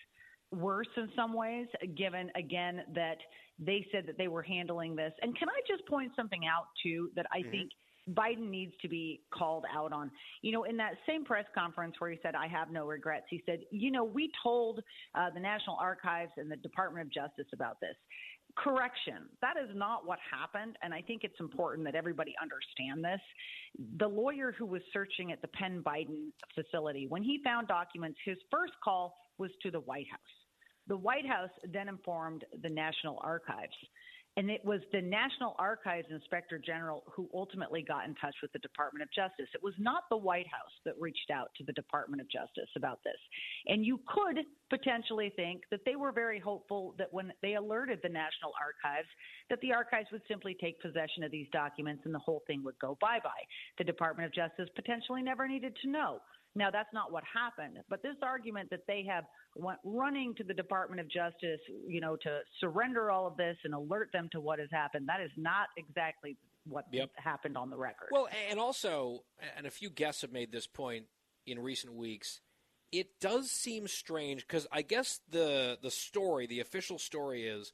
worse in some ways, given again that they said that they were handling this. And can I just point something out too that I mm-hmm. think Biden needs to be called out on. You know, in that same press conference where he said, I have no regrets, he said, you know, we told uh, the National Archives and the Department of Justice about this. Correction. That is not what happened. And I think it's important that everybody understand this. The lawyer who was searching at the Penn Biden facility, when he found documents, his first call was to the White House. The White House then informed the National Archives. And it was the National Archives Inspector General who ultimately got in touch with the Department of Justice. It was not the White House that reached out to the Department of Justice about this. And you could potentially think that they were very hopeful that when they alerted the National Archives, that the archives would simply take possession of these documents and the whole thing would go bye bye. The Department of Justice potentially never needed to know. Now, that's not what happened. But this argument that they have went running to the Department of Justice, you know, to surrender all of this and alert them to what has happened, that is not exactly what yep. happened on the record. Well, and also, and a few guests have made this point in recent weeks, it does seem strange because I guess the the story, the official story is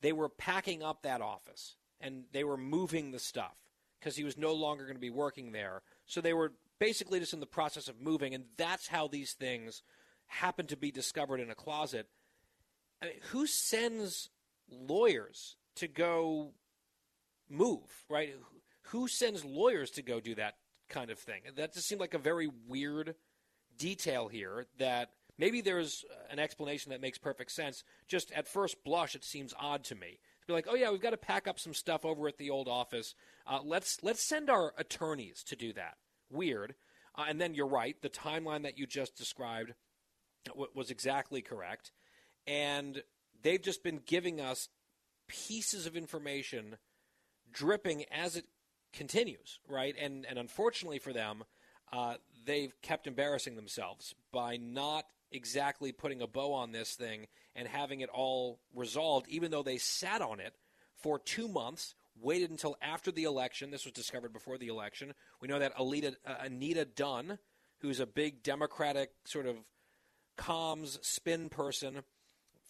they were packing up that office and they were moving the stuff because he was no longer going to be working there. So they were basically just in the process of moving, and that's how these things happen to be discovered in a closet. I mean, who sends lawyers to go move, right? Who sends lawyers to go do that kind of thing? That just seemed like a very weird detail here that maybe there's an explanation that makes perfect sense. Just at first blush, it seems odd to me. To be like, oh yeah, we've got to pack up some stuff over at the old office. Uh, let's let's send our attorneys to do that. Weird. Uh, and then you're right. The timeline that you just described w- was exactly correct. And they've just been giving us pieces of information dripping as it continues, right? And and unfortunately for them, uh, they've kept embarrassing themselves by not exactly putting a bow on this thing and having it all resolved, even though they sat on it for two months, waited until after the election. This was discovered before the election. We know that Alita, uh, Anita Dunn, who's a big Democratic sort of comms spin person,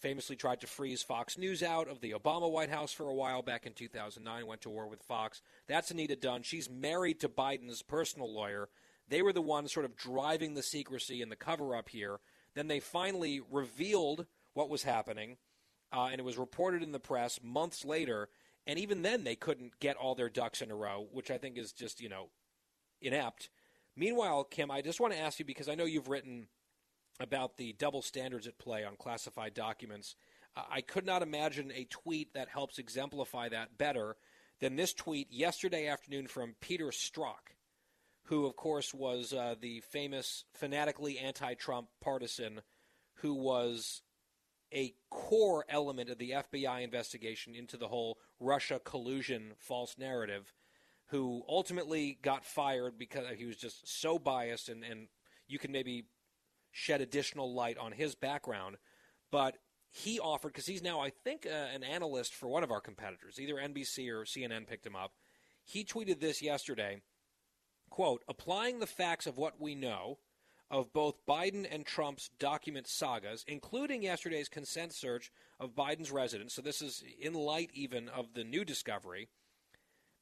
famously tried to freeze Fox News out of the Obama White House for a while back in 2009, went to war with Fox. That's Anita Dunn. She's married to Biden's personal lawyer. They were the ones sort of driving the secrecy and the cover up here. Then they finally revealed what was happening, uh, and it was reported in the press months later. And even then, they couldn't get all their ducks in a row, which I think is just, you know, inept. Meanwhile, Kim, I just want to ask you because I know you've written about the double standards at play on classified documents. I could not imagine a tweet that helps exemplify that better than this tweet yesterday afternoon from Peter Strzok, who, of course, was uh, the famous fanatically anti Trump partisan who was a core element of the FBI investigation into the whole Russia collusion false narrative, who ultimately got fired because he was just so biased, and, and you can maybe shed additional light on his background. But he offered, because he's now, I think, uh, an analyst for one of our competitors, either NBC or CNN picked him up. He tweeted this yesterday quote, applying the facts of what we know of both Biden and Trump's document sagas, including yesterday's consent search of Biden's residence. So, this is in light even of the new discovery.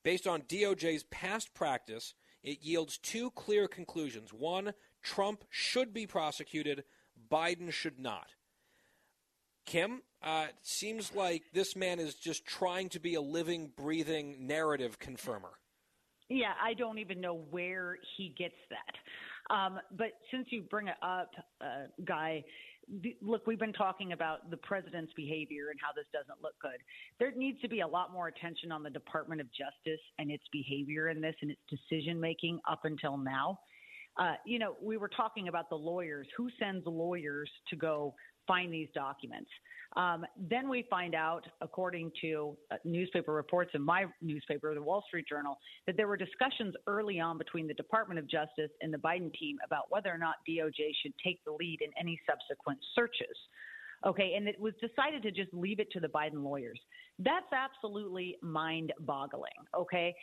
Based on DOJ's past practice, it yields two clear conclusions. One, Trump should be prosecuted, Biden should not. Kim, uh, it seems like this man is just trying to be a living, breathing narrative confirmer. Yeah, I don't even know where he gets that. Um, but since you bring it up, uh, Guy, look, we've been talking about the president's behavior and how this doesn't look good. There needs to be a lot more attention on the Department of Justice and its behavior in this and its decision making up until now. Uh, you know, we were talking about the lawyers. Who sends lawyers to go find these documents? Um, then we find out, according to uh, newspaper reports in my newspaper, the Wall Street Journal, that there were discussions early on between the Department of Justice and the Biden team about whether or not DOJ should take the lead in any subsequent searches. Okay, and it was decided to just leave it to the Biden lawyers. That's absolutely mind boggling, okay?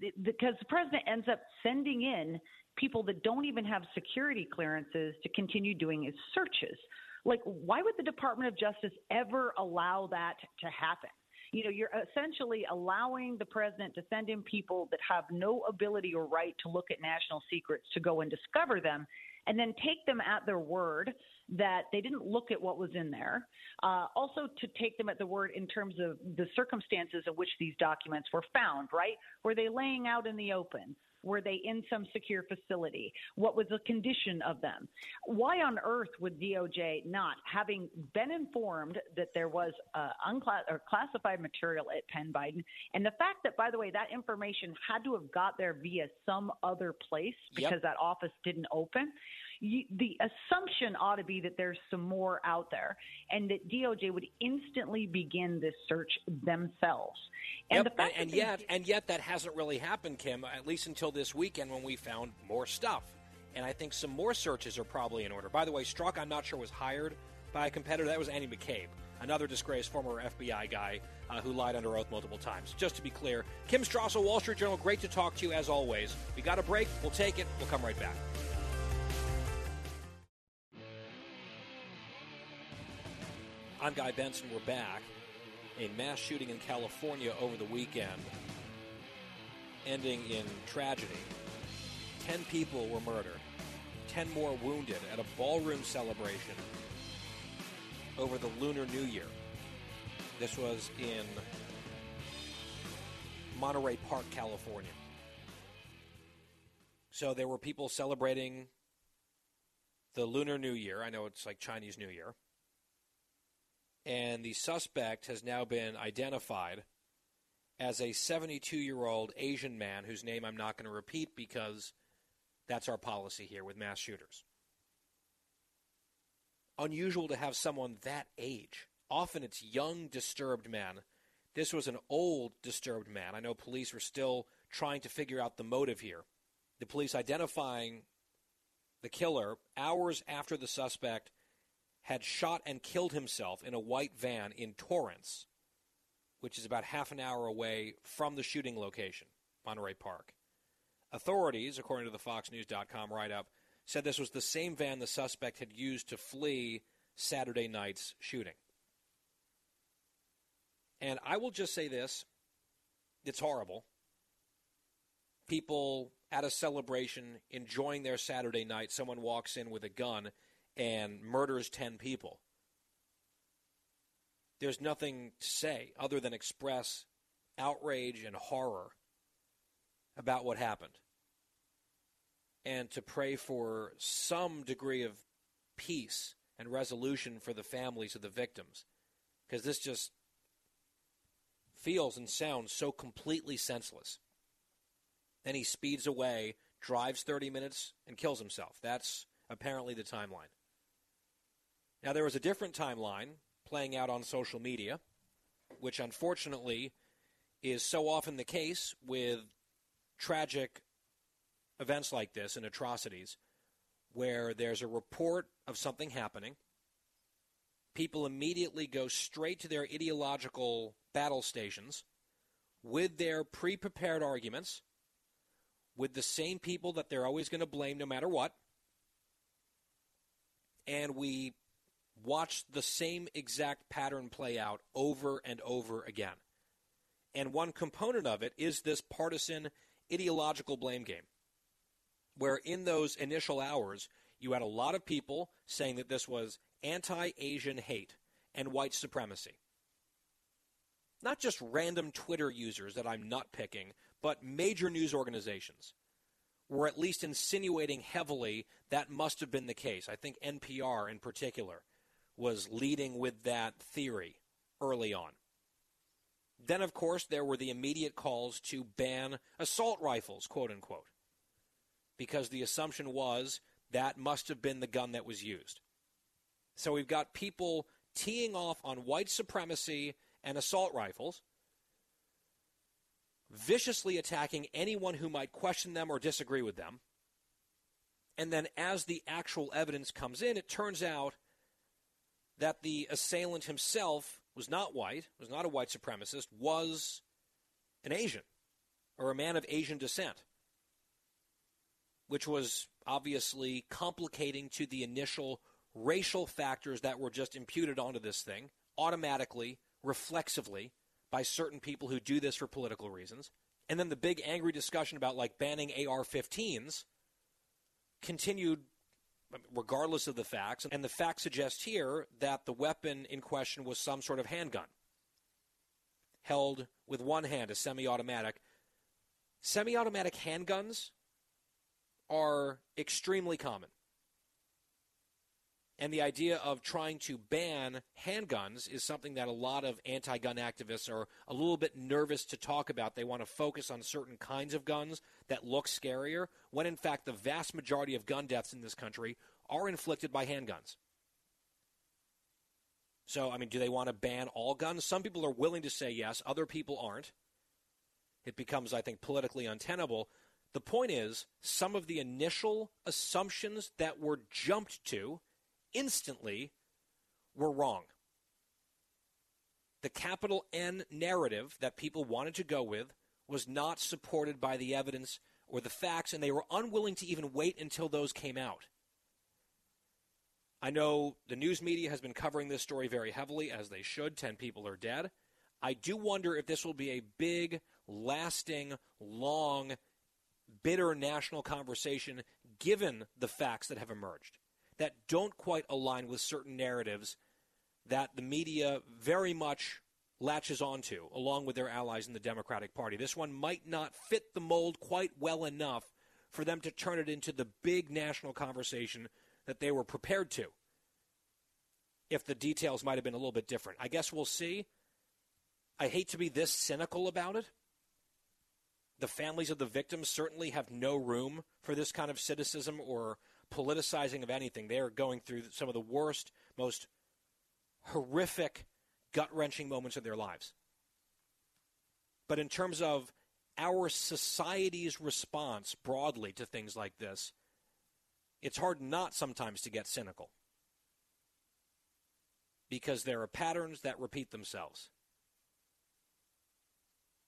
Because the president ends up sending in people that don't even have security clearances to continue doing his searches. Like, why would the Department of Justice ever allow that to happen? You know, you're essentially allowing the president to send in people that have no ability or right to look at national secrets to go and discover them and then take them at their word that they didn't look at what was in there. Uh, also, to take them at the word in terms of the circumstances in which these documents were found, right? Were they laying out in the open? Were they in some secure facility? What was the condition of them? Why on earth would DOJ not, having been informed that there was uh, unclass- or classified material at Penn Biden, and the fact that, by the way, that information had to have got there via some other place because yep. that office didn't open? You, the assumption ought to be that there's some more out there and that DOJ would instantly begin this search themselves. And, yep. and, and yet, and yet that hasn't really happened, Kim, at least until this weekend when we found more stuff. And I think some more searches are probably in order. By the way, Strzok, I'm not sure, was hired by a competitor. That was Andy McCabe, another disgraced former FBI guy uh, who lied under oath multiple times. Just to be clear, Kim Strassel, Wall Street Journal, great to talk to you as always. We got a break. We'll take it. We'll come right back. I'm Guy Benson. We're back. A mass shooting in California over the weekend, ending in tragedy. Ten people were murdered, ten more wounded at a ballroom celebration over the Lunar New Year. This was in Monterey Park, California. So there were people celebrating the Lunar New Year. I know it's like Chinese New Year and the suspect has now been identified as a 72 year old Asian man whose name I'm not going to repeat because that's our policy here with mass shooters. Unusual to have someone that age. Often it's young, disturbed men. This was an old, disturbed man. I know police were still trying to figure out the motive here. The police identifying the killer hours after the suspect had shot and killed himself in a white van in Torrance, which is about half an hour away from the shooting location, Monterey Park. Authorities, according to the FoxNews.com write up, said this was the same van the suspect had used to flee Saturday night's shooting. And I will just say this it's horrible. People at a celebration enjoying their Saturday night, someone walks in with a gun and murders 10 people. There's nothing to say other than express outrage and horror about what happened. And to pray for some degree of peace and resolution for the families of the victims. Because this just feels and sounds so completely senseless. Then he speeds away, drives 30 minutes, and kills himself. That's apparently the timeline. Now, there was a different timeline playing out on social media, which unfortunately is so often the case with tragic events like this and atrocities, where there's a report of something happening. People immediately go straight to their ideological battle stations with their pre prepared arguments, with the same people that they're always going to blame no matter what. And we watch the same exact pattern play out over and over again. And one component of it is this partisan ideological blame game, where in those initial hours, you had a lot of people saying that this was anti Asian hate and white supremacy. Not just random Twitter users that I'm not picking, but major news organizations were at least insinuating heavily that must have been the case. I think NPR in particular was leading with that theory early on. Then, of course, there were the immediate calls to ban assault rifles, quote unquote, because the assumption was that must have been the gun that was used. So we've got people teeing off on white supremacy and assault rifles, viciously attacking anyone who might question them or disagree with them. And then, as the actual evidence comes in, it turns out that the assailant himself was not white, was not a white supremacist, was an Asian or a man of Asian descent, which was obviously complicating to the initial racial factors that were just imputed onto this thing automatically, reflexively, by certain people who do this for political reasons. And then the big angry discussion about like banning AR 15s continued regardless of the facts. And the facts suggest here that the weapon in question was some sort of handgun held with one hand, a semi automatic. Semi automatic handguns are extremely common. And the idea of trying to ban handguns is something that a lot of anti gun activists are a little bit nervous to talk about. They want to focus on certain kinds of guns that look scarier, when in fact the vast majority of gun deaths in this country are inflicted by handguns. So, I mean, do they want to ban all guns? Some people are willing to say yes, other people aren't. It becomes, I think, politically untenable. The point is, some of the initial assumptions that were jumped to instantly were wrong. The capital N narrative that people wanted to go with was not supported by the evidence or the facts, and they were unwilling to even wait until those came out. I know the news media has been covering this story very heavily, as they should. 10 people are dead. I do wonder if this will be a big, lasting, long, bitter national conversation given the facts that have emerged that don't quite align with certain narratives that the media very much latches onto, along with their allies in the Democratic Party. This one might not fit the mold quite well enough for them to turn it into the big national conversation that they were prepared to. If the details might have been a little bit different. I guess we'll see. I hate to be this cynical about it. The families of the victims certainly have no room for this kind of cynicism or politicizing of anything. They are going through some of the worst, most horrific, gut wrenching moments of their lives. But in terms of our society's response broadly to things like this, it's hard not sometimes to get cynical because there are patterns that repeat themselves.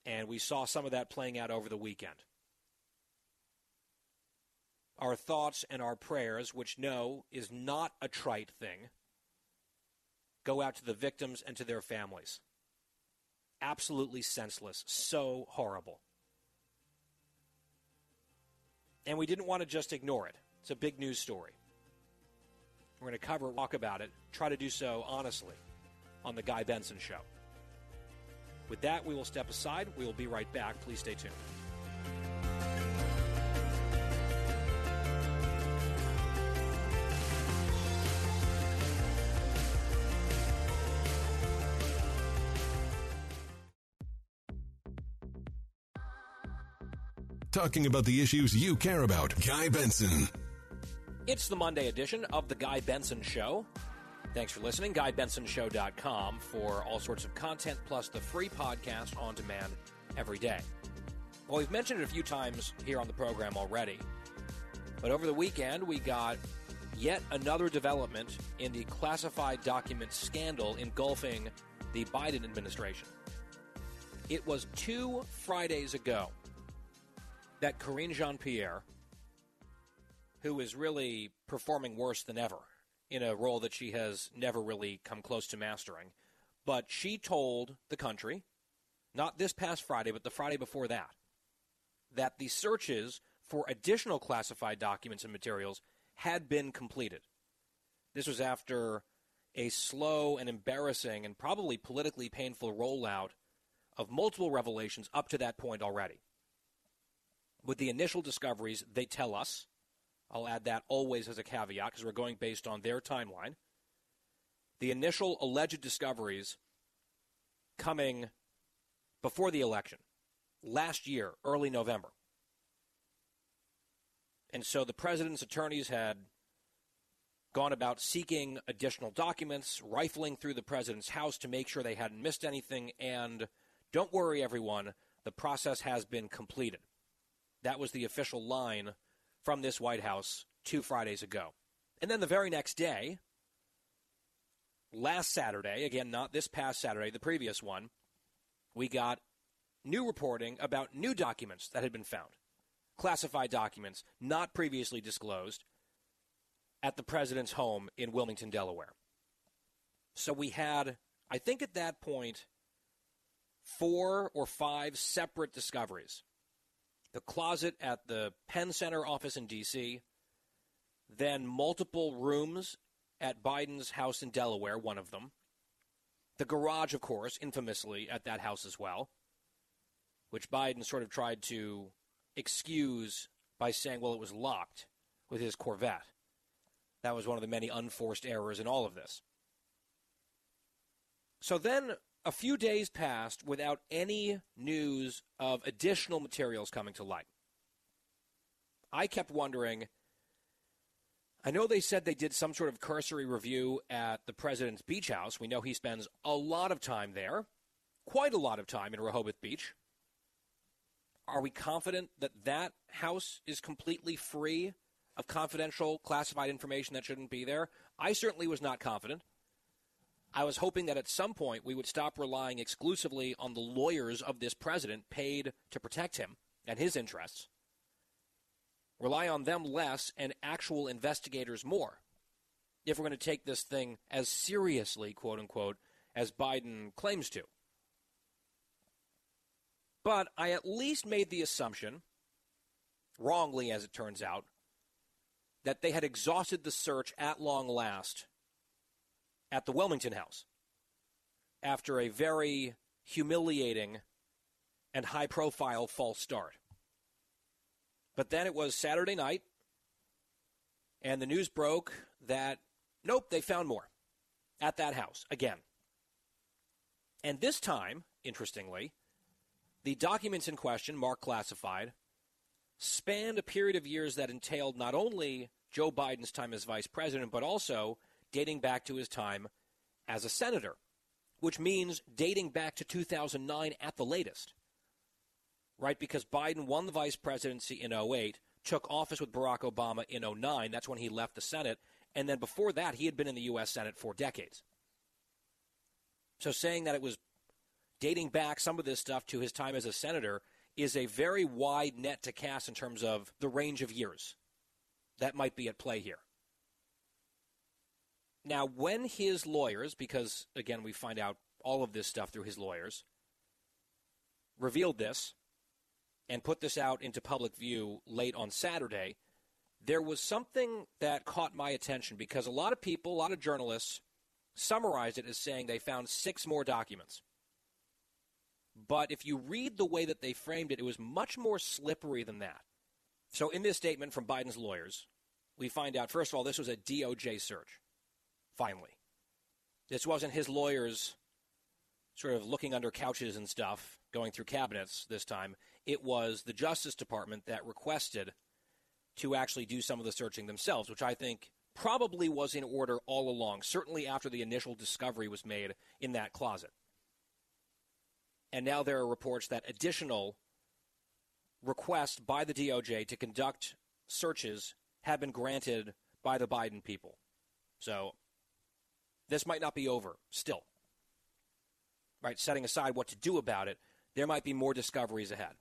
And we saw some of that playing out over the weekend. Our thoughts and our prayers, which no is not a trite thing, go out to the victims and to their families. Absolutely senseless. So horrible. And we didn't want to just ignore it. It's a big news story. We're going to cover it, talk about it, try to do so honestly on The Guy Benson Show. With that, we will step aside. We will be right back. Please stay tuned. Talking about the issues you care about. Guy Benson. It's the Monday edition of The Guy Benson Show. Thanks for listening. GuyBensonShow.com for all sorts of content, plus the free podcast on demand every day. Well, we've mentioned it a few times here on the program already, but over the weekend we got yet another development in the classified document scandal engulfing the Biden administration. It was two Fridays ago that Karine Jean Pierre, who is really performing worse than ever in a role that she has never really come close to mastering. But she told the country, not this past Friday, but the Friday before that, that the searches for additional classified documents and materials had been completed. This was after a slow and embarrassing and probably politically painful rollout of multiple revelations up to that point already. With the initial discoveries, they tell us I'll add that always as a caveat because we're going based on their timeline. The initial alleged discoveries coming before the election, last year, early November. And so the president's attorneys had gone about seeking additional documents, rifling through the president's house to make sure they hadn't missed anything. And don't worry, everyone, the process has been completed. That was the official line from this White House two Fridays ago. And then the very next day, last Saturday, again, not this past Saturday, the previous one, we got new reporting about new documents that had been found. Classified documents not previously disclosed at the president's home in Wilmington, Delaware. So we had, I think at that point, four or five separate discoveries the closet at the Penn Center office in D.C., then multiple rooms at Biden's house in Delaware, one of them. The garage, of course, infamously at that house as well, which Biden sort of tried to excuse by saying, well, it was locked with his Corvette. That was one of the many unforced errors in all of this. So then a few days passed without any news of additional materials coming to light. I kept wondering. I know they said they did some sort of cursory review at the president's beach house. We know he spends a lot of time there, quite a lot of time in Rehoboth Beach. Are we confident that that house is completely free of confidential, classified information that shouldn't be there? I certainly was not confident. I was hoping that at some point we would stop relying exclusively on the lawyers of this president paid to protect him and his interests, rely on them less and actual investigators more. if we're going to take this thing as seriously, quote unquote, as Biden claims to. But I at least made the assumption, wrongly as it turns out, that they had exhausted the search at long last at the Wilmington House after a very humiliating and high profile false start. But then it was Saturday night, and the news broke that nope, they found more at that house again. And this time, interestingly, the documents in question, marked classified, spanned a period of years that entailed not only Joe Biden's time as vice president, but also dating back to his time as a senator, which means dating back to 2009 at the latest. Right? Because Biden won the vice presidency in 08, took office with Barack Obama in 09. That's when he left the Senate. And then before that, he had been in the U.S. Senate for decades. So saying that it was dating back some of this stuff to his time as a senator is a very wide net to cast in terms of the range of years that might be at play here. Now, when his lawyers, because again, we find out all of this stuff through his lawyers, revealed this and put this out into public view late on Saturday, there was something that caught my attention because a lot of people, a lot of journalists, summarized it as saying they found six more documents. But if you read the way that they framed it, it was much more slippery than that. So, in this statement from Biden's lawyers, we find out, first of all, this was a DOJ search, finally. This wasn't his lawyers sort of looking under couches and stuff, going through cabinets this time. It was the Justice Department that requested to actually do some of the searching themselves, which I think probably was in order all along, certainly after the initial discovery was made in that closet. And now there are reports that additional requests by the DOJ to conduct searches have been granted by the Biden people. So this might not be over still. Right, setting aside what to do about it, there might be more discoveries ahead.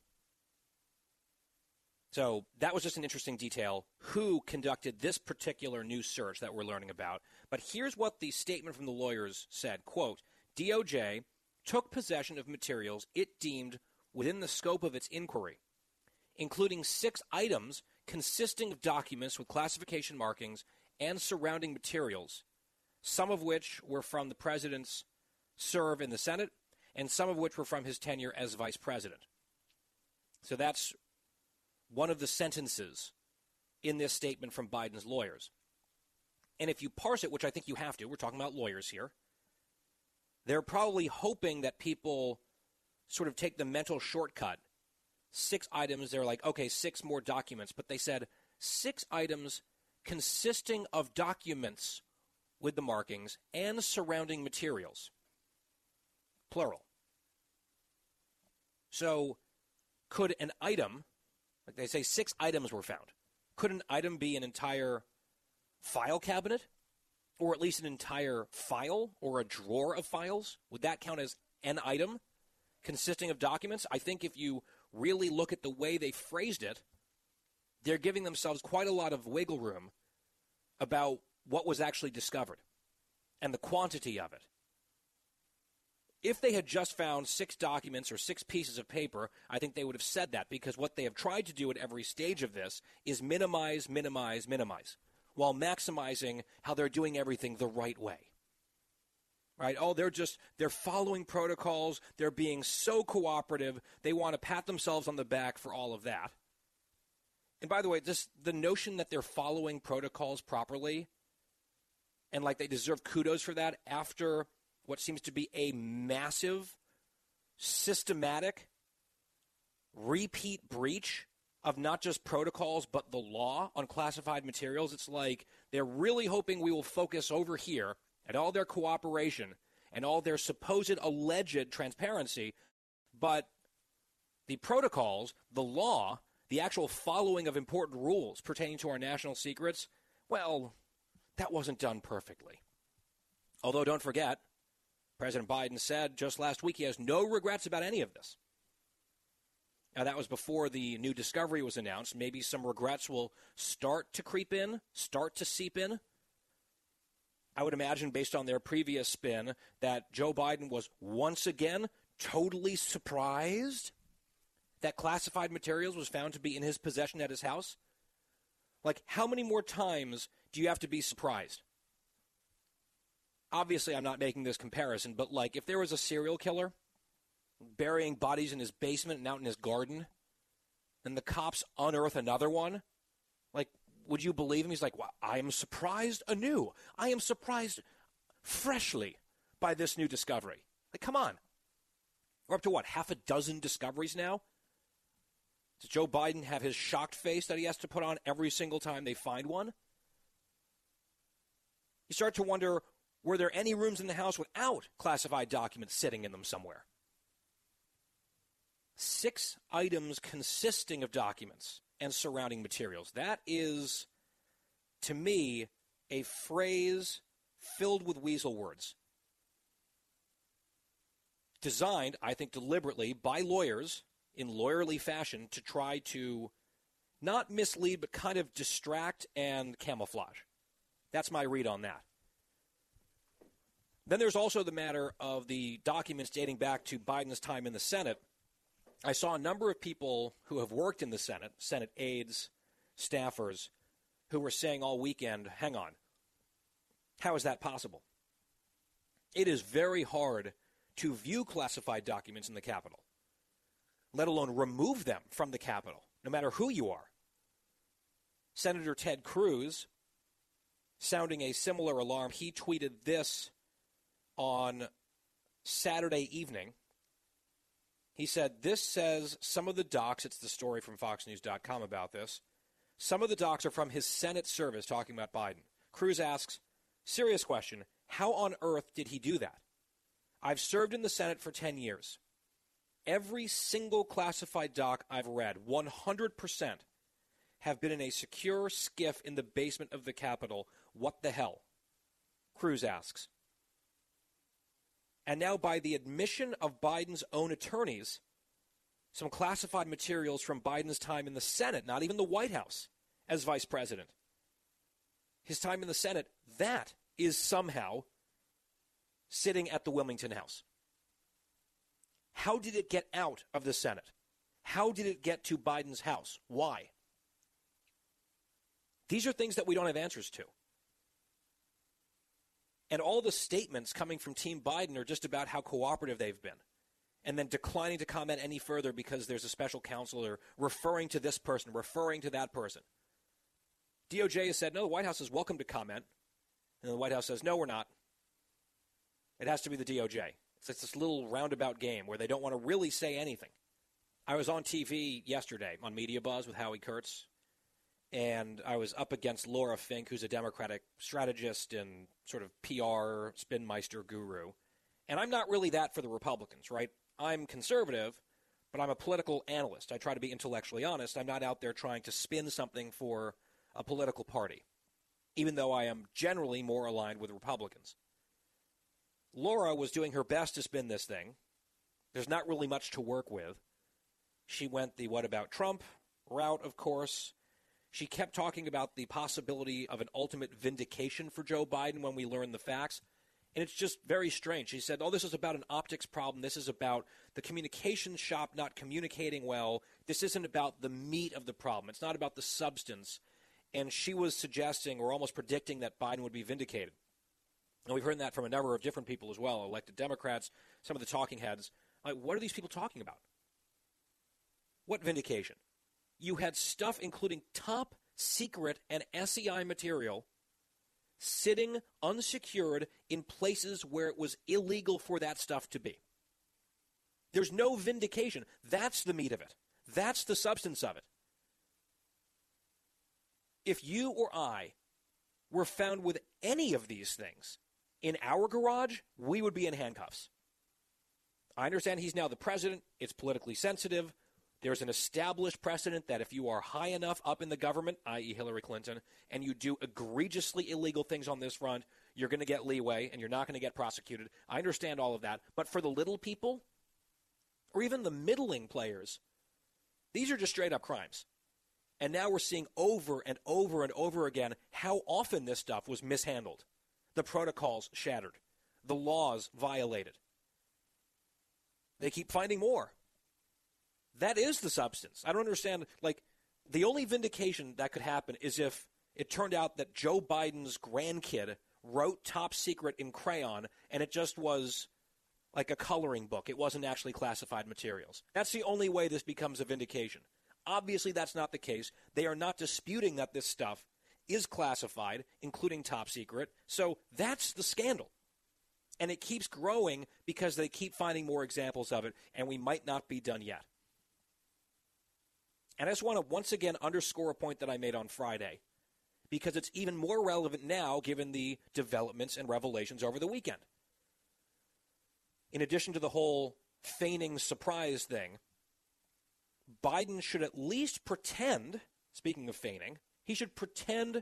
So that was just an interesting detail who conducted this particular new search that we're learning about. But here's what the statement from the lawyers said, quote, DOJ took possession of materials it deemed within the scope of its inquiry, including six items consisting of documents with classification markings and surrounding materials, some of which were from the president's serve in the Senate and some of which were from his tenure as vice president. So that's one of the sentences in this statement from Biden's lawyers. And if you parse it, which I think you have to, we're talking about lawyers here, they're probably hoping that people sort of take the mental shortcut. Six items, they're like, okay, six more documents. But they said six items consisting of documents with the markings and surrounding materials. Plural. So, could an item like they say, six items were found. Could an item be an entire file cabinet? Or at least an entire file or a drawer of files? Would that count as an item consisting of documents? I think if you really look at the way they phrased it, they're giving themselves quite a lot of wiggle room about what was actually discovered and the quantity of it. If they had just found six documents or six pieces of paper, I think they would have said that because what they have tried to do at every stage of this is minimize, minimize, minimize while maximizing how they're doing everything the right way. Right? Oh, they're just they're following protocols, they're being so cooperative, they want to pat themselves on the back for all of that. And by the way, this the notion that they're following protocols properly and like they deserve kudos for that after what seems to be a massive, systematic, repeat breach of not just protocols, but the law on classified materials. It's like they're really hoping we will focus over here at all their cooperation and all their supposed alleged transparency, but the protocols, the law, the actual following of important rules pertaining to our national secrets, well, that wasn't done perfectly. Although, don't forget, President Biden said just last week he has no regrets about any of this. Now, that was before the new discovery was announced. Maybe some regrets will start to creep in, start to seep in. I would imagine, based on their previous spin, that Joe Biden was once again totally surprised that classified materials was found to be in his possession at his house? Like, how many more times do you have to be surprised? Obviously, I'm not making this comparison, but like, if there was a serial killer burying bodies in his basement and out in his garden, and the cops unearth another one, like, would you believe him? He's like, well, I am surprised anew. I am surprised freshly by this new discovery. Like, come on. We're up to what, half a dozen discoveries now? Does Joe Biden have his shocked face that he has to put on every single time they find one? You start to wonder were there any rooms in the house without classified documents sitting in them somewhere? Six items consisting of documents and surrounding materials. That is, to me, a phrase filled with weasel words. Designed, I think, deliberately by lawyers in lawyerly fashion to try to not mislead, but kind of distract and camouflage. That's my read on that. Then there's also the matter of the documents dating back to Biden's time in the Senate. I saw a number of people who have worked in the Senate, Senate aides, staffers, who were saying all weekend, hang on, how is that possible? It is very hard to view classified documents in the Capitol, let alone remove them from the Capitol, no matter who you are. Senator Ted Cruz, sounding a similar alarm, he tweeted this on Saturday evening. He said, This says some of the docs, it's the story from FoxNews.com about this. Some of the docs are from his Senate service talking about Biden. Cruz asks, Serious question, how on earth did he do that? I've served in the Senate for 10 years. Every single classified doc I've read, 100%, have been in a secure SCIF in the basement of the Capitol. What the hell? Cruz asks. And now, by the admission of Biden's own attorneys, some classified materials from Biden's time in the Senate, not even the White House, as vice president. His time in the Senate, that is somehow sitting at the Wilmington House. How did it get out of the Senate? How did it get to Biden's house? Why? These are things that we don't have answers to. And all the statements coming from Team Biden are just about how cooperative they've been. And then declining to comment any further because there's a special counsel or referring to this person, referring to that person. DOJ has said, no, the White House is welcome to comment. And the White House says, no, we're not. It has to be the DOJ. It's this little roundabout game where they don't want to really say anything. I was on TV yesterday on Media Buzz with Howie Kurtz, and I was up against Laura Fink, who's a Democratic strategist and sort of PR spinmeister guru. And I'm not really that for the Republicans, right? I'm conservative, but I'm a political analyst. I try to be intellectually honest. I'm not out there trying to spin something for a political party, even though I am generally more aligned with Republicans. Laura was doing her best to spin this thing. There's not really much to work with. She went the what about Trump route, of course. She kept talking about the possibility of an ultimate vindication for Joe Biden when we learn the facts. And it's just very strange. She said, Oh, this is about an optics problem. This is about the communication shop not communicating well. This isn't about the meat of the problem. It's not about the substance. And she was suggesting or almost predicting that Biden would be vindicated. And we've heard that from a number of different people as well, elected Democrats, some of the talking heads. Like, what are these people talking about? What vindication? You had stuff including top secret and SCI material sitting unsecured in places where it was illegal for that stuff to be. There's no vindication. That's the meat of it. That's the substance of it. If you or I were found with any of these things in our garage, we would be in handcuffs. I understand he's now the president. It's politically sensitive. There's an established precedent that if you are high enough up in the government, i.e., Hillary Clinton, and you do egregiously illegal things on this front, you're going to get leeway and you're not going to get prosecuted. I understand all of that. But for the little people, or even the middling players, these are just straight up crimes. And now we're seeing over and over and over again how often this stuff was mishandled. the protocols shattered, the laws violated. They keep finding more. That is the substance. I don't understand. Like, the only vindication that could happen is if it turned out that Joe Biden's grandkid wrote top secret in crayon and it just was like a coloring book. It wasn't actually classified materials. That's the only way this becomes a vindication. Obviously, that's not the case. They are not disputing that this stuff is classified, including top secret. So that's the scandal. And it keeps growing because they keep finding more examples of it, and we might not be done yet. And I just want to once again underscore a point that I made on Friday because it's even more relevant now given the developments and revelations over the weekend. In addition to the whole feigning surprise thing, Biden should at least pretend, speaking of feigning, he should pretend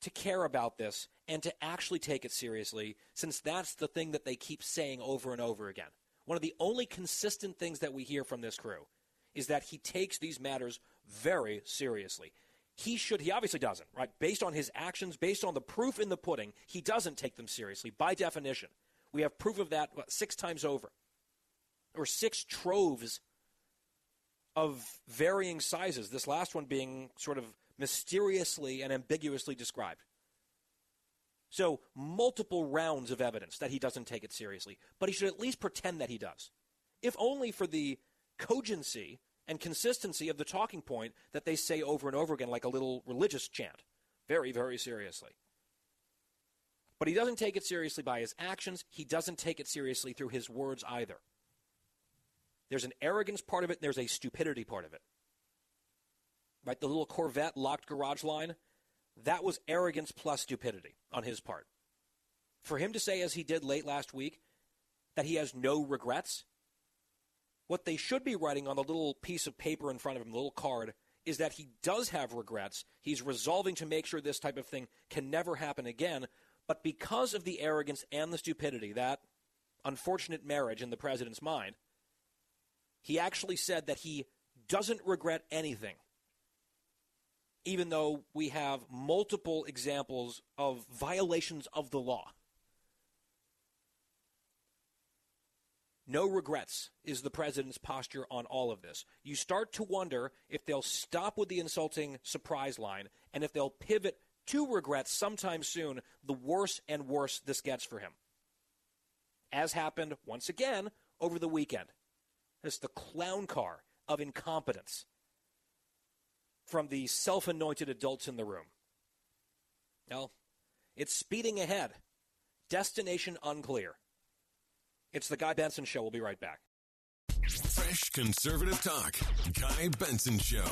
to care about this and to actually take it seriously, since that's the thing that they keep saying over and over again. One of the only consistent things that we hear from this crew is that he takes these matters very seriously. He should, he obviously doesn't, right? Based on his actions, based on the proof in the pudding, he doesn't take them seriously by definition. We have proof of that what, six times over, or six troves of varying sizes, this last one being sort of mysteriously and ambiguously described. So, multiple rounds of evidence that he doesn't take it seriously, but he should at least pretend that he does, if only for the cogency and consistency of the talking point that they say over and over again, like a little religious chant, very, very seriously. But he doesn't take it seriously by his actions. He doesn't take it seriously through his words either. There's an arrogance part of it, and there's a stupidity part of it. Right? The little Corvette locked garage line, that was arrogance plus stupidity on his part. For him to say, as he did late last week, that he has no regrets, what they should be writing on the little piece of paper in front of him, the little card, is that he does have regrets. He's resolving to make sure this type of thing can never happen again. But because of the arrogance and the stupidity, that unfortunate marriage in the president's mind, he actually said that he doesn't regret anything, even though we have multiple examples of violations of the law. No regrets is the president's posture on all of this. You start to wonder if they'll stop with the insulting surprise line and if they'll pivot to regrets sometime soon, the worse and worse this gets for him. As happened once again over the weekend. It's the clown car of incompetence from the self anointed adults in the room. Well, it's speeding ahead. Destination unclear. It's the Guy Benson Show. We'll be right back. Fresh conservative talk. Guy Benson Show.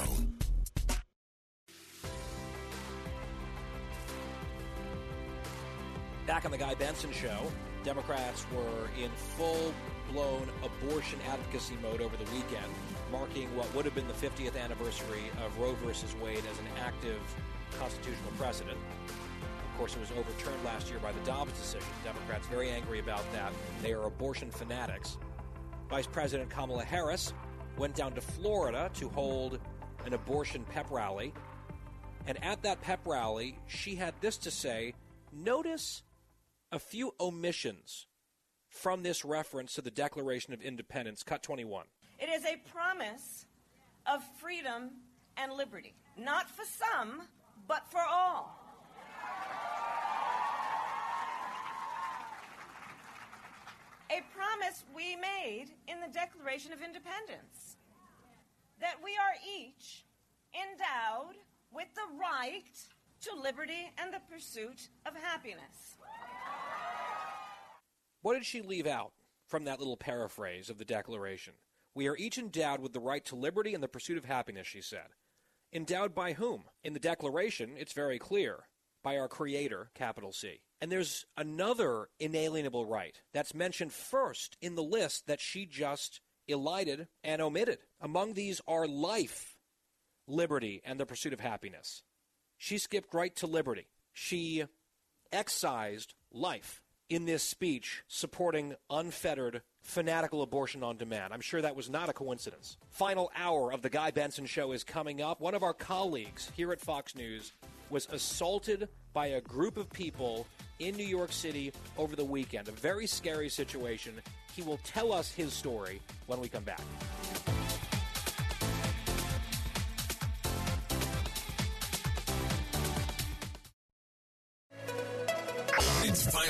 Back on the Guy Benson Show, Democrats were in full blown abortion advocacy mode over the weekend, marking what would have been the 50th anniversary of Roe versus Wade as an active constitutional precedent. Course, it was overturned last year by the Dobbs decision. Democrats very angry about that. They are abortion fanatics. Vice President Kamala Harris went down to Florida to hold an abortion pep rally. And at that pep rally, she had this to say Notice a few omissions from this reference to the Declaration of Independence, cut 21. It is a promise of freedom and liberty, not for some, but for all. A promise we made in the Declaration of Independence that we are each endowed with the right to liberty and the pursuit of happiness. What did she leave out from that little paraphrase of the Declaration? We are each endowed with the right to liberty and the pursuit of happiness, she said. Endowed by whom? In the Declaration, it's very clear by our Creator, capital C. And there's another inalienable right that's mentioned first in the list that she just elided and omitted. Among these are life, liberty, and the pursuit of happiness. She skipped right to liberty. She excised life in this speech supporting unfettered, fanatical abortion on demand. I'm sure that was not a coincidence. Final hour of the Guy Benson Show is coming up. One of our colleagues here at Fox News was assaulted by a group of people in New York City over the weekend. A very scary situation. He will tell us his story when we come back.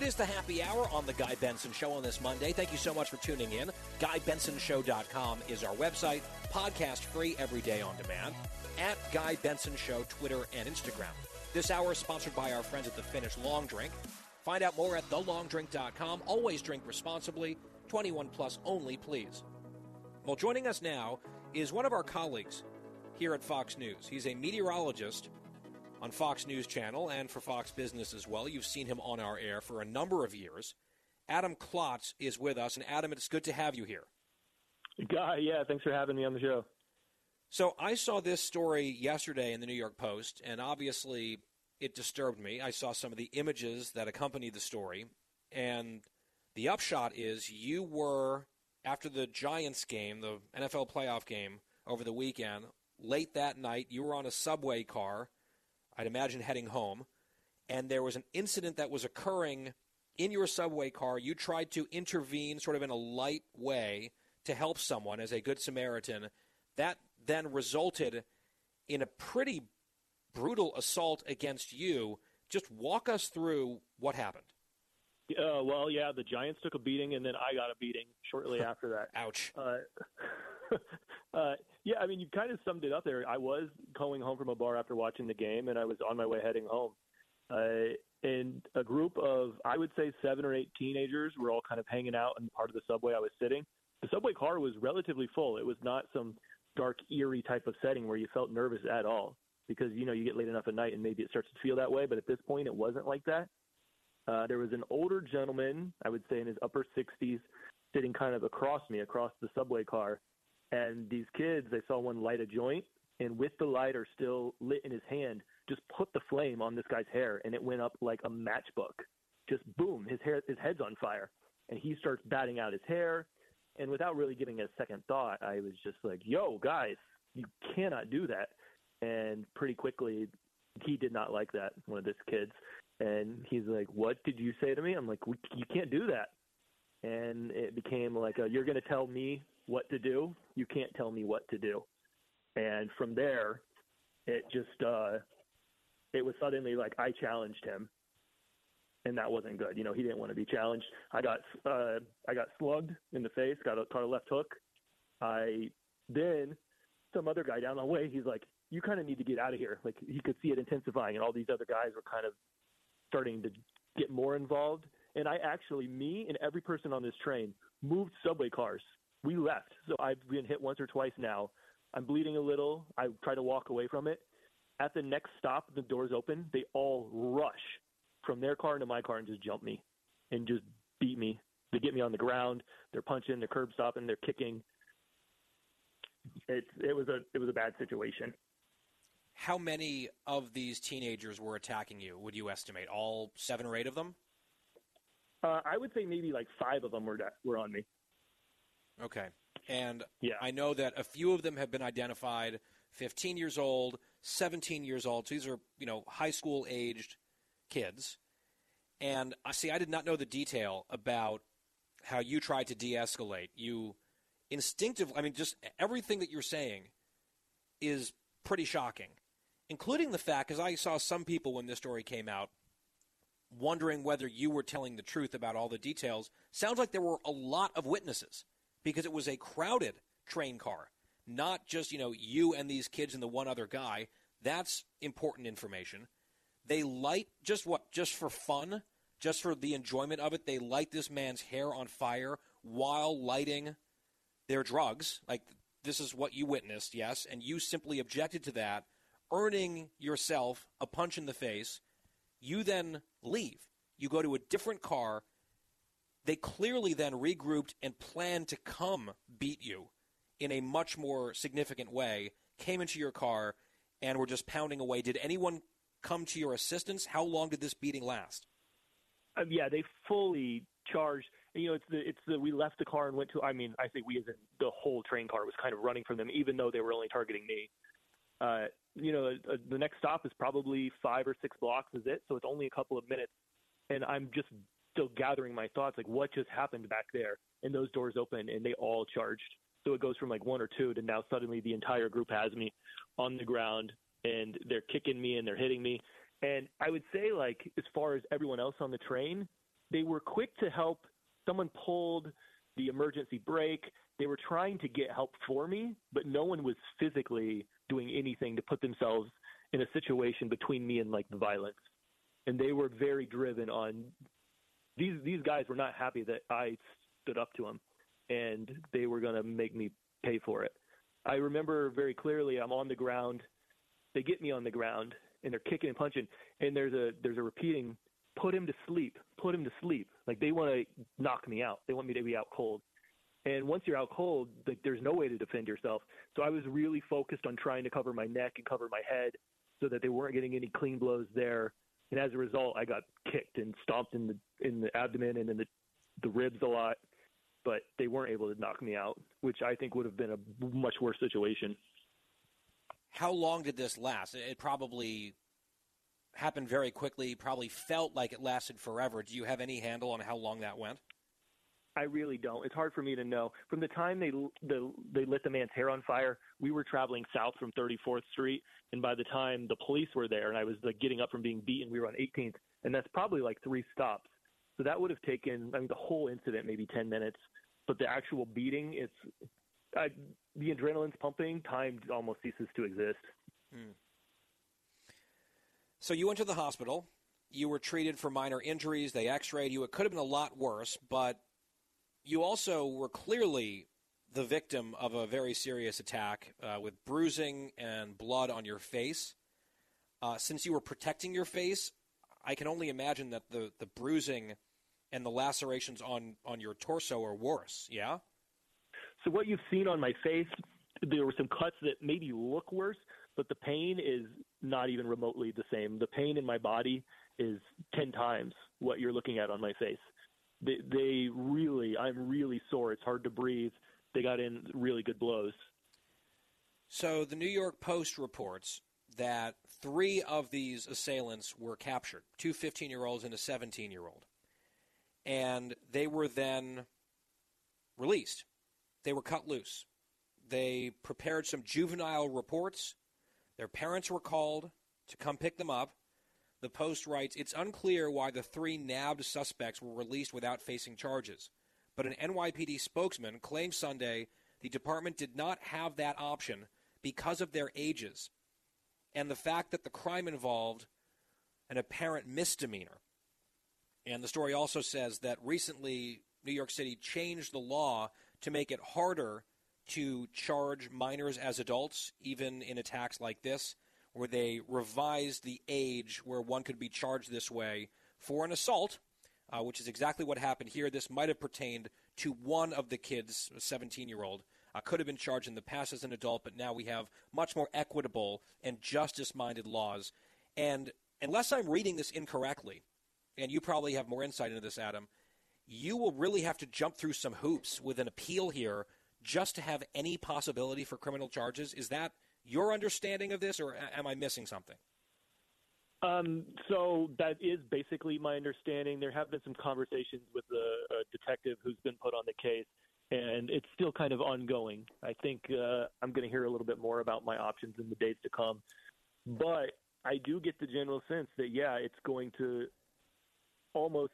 It is the happy hour on the Guy Benson Show on this Monday. Thank you so much for tuning in. GuyBensonShow.com is our website, podcast free every day on demand. At Guy Benson Show, Twitter and Instagram. This hour is sponsored by our friends at the Finnish Long Drink. Find out more at thelongdrink.com. Always drink responsibly. 21 plus only, please. Well, joining us now is one of our colleagues here at Fox News. He's a meteorologist on Fox News Channel and for Fox Business as well. You've seen him on our air for a number of years. Adam Klotz is with us, and Adam, it's good to have you here. Guy, yeah, thanks for having me on the show. So I saw this story yesterday in the New York Post, and obviously it disturbed me. I saw some of the images that accompanied the story, and the upshot is you were after the Giants game, the NFL playoff game over the weekend, late that night, you were on a subway car I'd imagine heading home, and there was an incident that was occurring in your subway car. You tried to intervene sort of in a light way to help someone as a good Samaritan. That then resulted in a pretty brutal assault against you. Just walk us through what happened. Uh, well, yeah, the Giants took a beating, and then I got a beating shortly after that. Ouch. Uh, uh, yeah, I mean, you kind of summed it up there. I was going home from a bar after watching the game, and I was on my way heading home. Uh, and a group of, I would say, seven or eight teenagers were all kind of hanging out in part of the subway I was sitting. The subway car was relatively full. It was not some dark, eerie type of setting where you felt nervous at all because, you know, you get late enough at night and maybe it starts to feel that way. But at this point, it wasn't like that. Uh, there was an older gentleman, I would say in his upper 60s, sitting kind of across me, across the subway car. And these kids, they saw one light a joint, and with the lighter still lit in his hand, just put the flame on this guy's hair, and it went up like a matchbook. Just boom, his hair, his head's on fire, and he starts batting out his hair. And without really giving it a second thought, I was just like, "Yo, guys, you cannot do that." And pretty quickly, he did not like that. One of his kids, and he's like, "What did you say to me?" I'm like, "You can't do that." And it became like, a, "You're going to tell me what to do. You can't tell me what to do." And from there, it just uh, it was suddenly like I challenged him, and that wasn't good. You know, he didn't want to be challenged. I got uh, I got slugged in the face, got a, caught a left hook. I then some other guy down the way, he's like, "You kind of need to get out of here." Like he could see it intensifying, and all these other guys were kind of starting to get more involved. And I actually, me and every person on this train moved subway cars. We left. So I've been hit once or twice now. I'm bleeding a little. I try to walk away from it. At the next stop, the doors open. They all rush from their car into my car and just jump me and just beat me. They get me on the ground. They're punching. They're curb stopping. They're kicking. It it was a it was a bad situation. How many of these teenagers were attacking you? Would you estimate all seven or eight of them? Uh, I would say maybe like five of them were were on me. Okay, and yeah. I know that a few of them have been identified. 15 years old, 17 years old. So these are you know high school aged kids. And I see. I did not know the detail about how you tried to de-escalate. You instinctively. I mean, just everything that you're saying is pretty shocking including the fact, because I saw some people when this story came out wondering whether you were telling the truth about all the details. Sounds like there were a lot of witnesses because it was a crowded train car, not just, you know, you and these kids and the one other guy. That's important information. They light just what? Just for fun? Just for the enjoyment of it? They light this man's hair on fire while lighting their drugs. Like, this is what you witnessed, yes, and you simply objected to that earning yourself a punch in the face. You then leave. You go to a different car They clearly then regrouped and planned to come beat you in a much more significant way, came into your car, and were just pounding away. Did anyone come to your assistance? How long did this beating last? Um, yeah, they fully charged. You know, it's the it's the we left the car and went to. I mean, I think we as in the whole train car was kind of running from them, even though they were only targeting me. Uh, you know, uh, the next stop is probably five or six blocks is it, so it's only a couple of minutes, and I'm just still gathering my thoughts, like what just happened back there, and those doors open and they all charged. So it goes from like one or two to now suddenly the entire group has me on the ground and they're kicking me and they're hitting me. And I would say, like, as far as everyone else on the train, they were quick to help. Someone pulled the emergency brake. They were trying to get help for me, but no one was physically doing anything to put themselves in a situation between me and like the violence. And they were very driven on these these guys were not happy that I stood up to them and they were going to make me pay for it. I remember very clearly I'm on the ground. They get me on the ground and they're kicking and punching and there's a there's a repeating put him to sleep, put him to sleep. Like they want to knock me out. They want me to be out cold. And once you're out cold, like there's no way to defend yourself. So I was really focused on trying to cover my neck and cover my head so that they weren't getting any clean blows there. And as a result, I got kicked and stomped in the in the abdomen and in the the ribs a lot. But they weren't able to knock me out, which I think would have been a much worse situation. How long did this last? It probably happened very quickly. Probably felt like it lasted forever. Do you have any handle on how long that went? I really don't. It's hard for me to know. From the time they the, they lit the man's hair on fire, we were traveling south from 34th Street, and by the time the police were there, and I was like getting up from being beaten, we were on 18th, and that's probably like three stops. So that would have taken, I mean, the whole incident maybe 10 minutes, but the actual beating, it's I, the adrenaline's pumping. Time almost ceases to exist. Hmm. So you went to the hospital. You were treated for minor injuries. They X-rayed you. It could have been a lot worse, but you also were clearly the victim of a very serious attack uh, with bruising and blood on your face. Uh, since you were protecting your face, I can only imagine that the, the bruising and the lacerations on, on your torso are worse, yeah? So, what you've seen on my face, there were some cuts that maybe look worse, but the pain is not even remotely the same. The pain in my body is 10 times what you're looking at on my face they, they really, I'm really sore. It's hard to breathe. They got in really good blows. So the New York Post reports that three of these assailants were captured two 15 year olds and a 17 year old. And they were then released. They were cut loose. They prepared some juvenile reports. Their parents were called to come pick them up. The Post writes It's unclear why the three nabbed suspects were released without facing charges. But an NYPD spokesman claimed Sunday the department did not have that option because of their ages and the fact that the crime involved an apparent misdemeanor. And the story also says that recently New York City changed the law to make it harder to charge minors as adults, even in attacks like this where they revised the age where one could be charged this way for an assault, uh, which is exactly what happened here. This might have pertained to one of the kids, a 17 year old. Uh, could have been charged in the past as an adult, but now we have much more equitable and justice minded laws. And unless I'm reading this incorrectly, and you probably have more insight into this, Adam, you will really have to jump through some hoops with an appeal here just to have any possibility for criminal charges. Is that your understanding of this, or am I missing something? Um, so that is basically my understanding. There have been some conversations with the uh, detective who's been put on the case, and it's still kind of ongoing. I think uh, I'm going to hear a little bit more about my options in the days to come. But I do get the general sense that, yeah, it's going to almost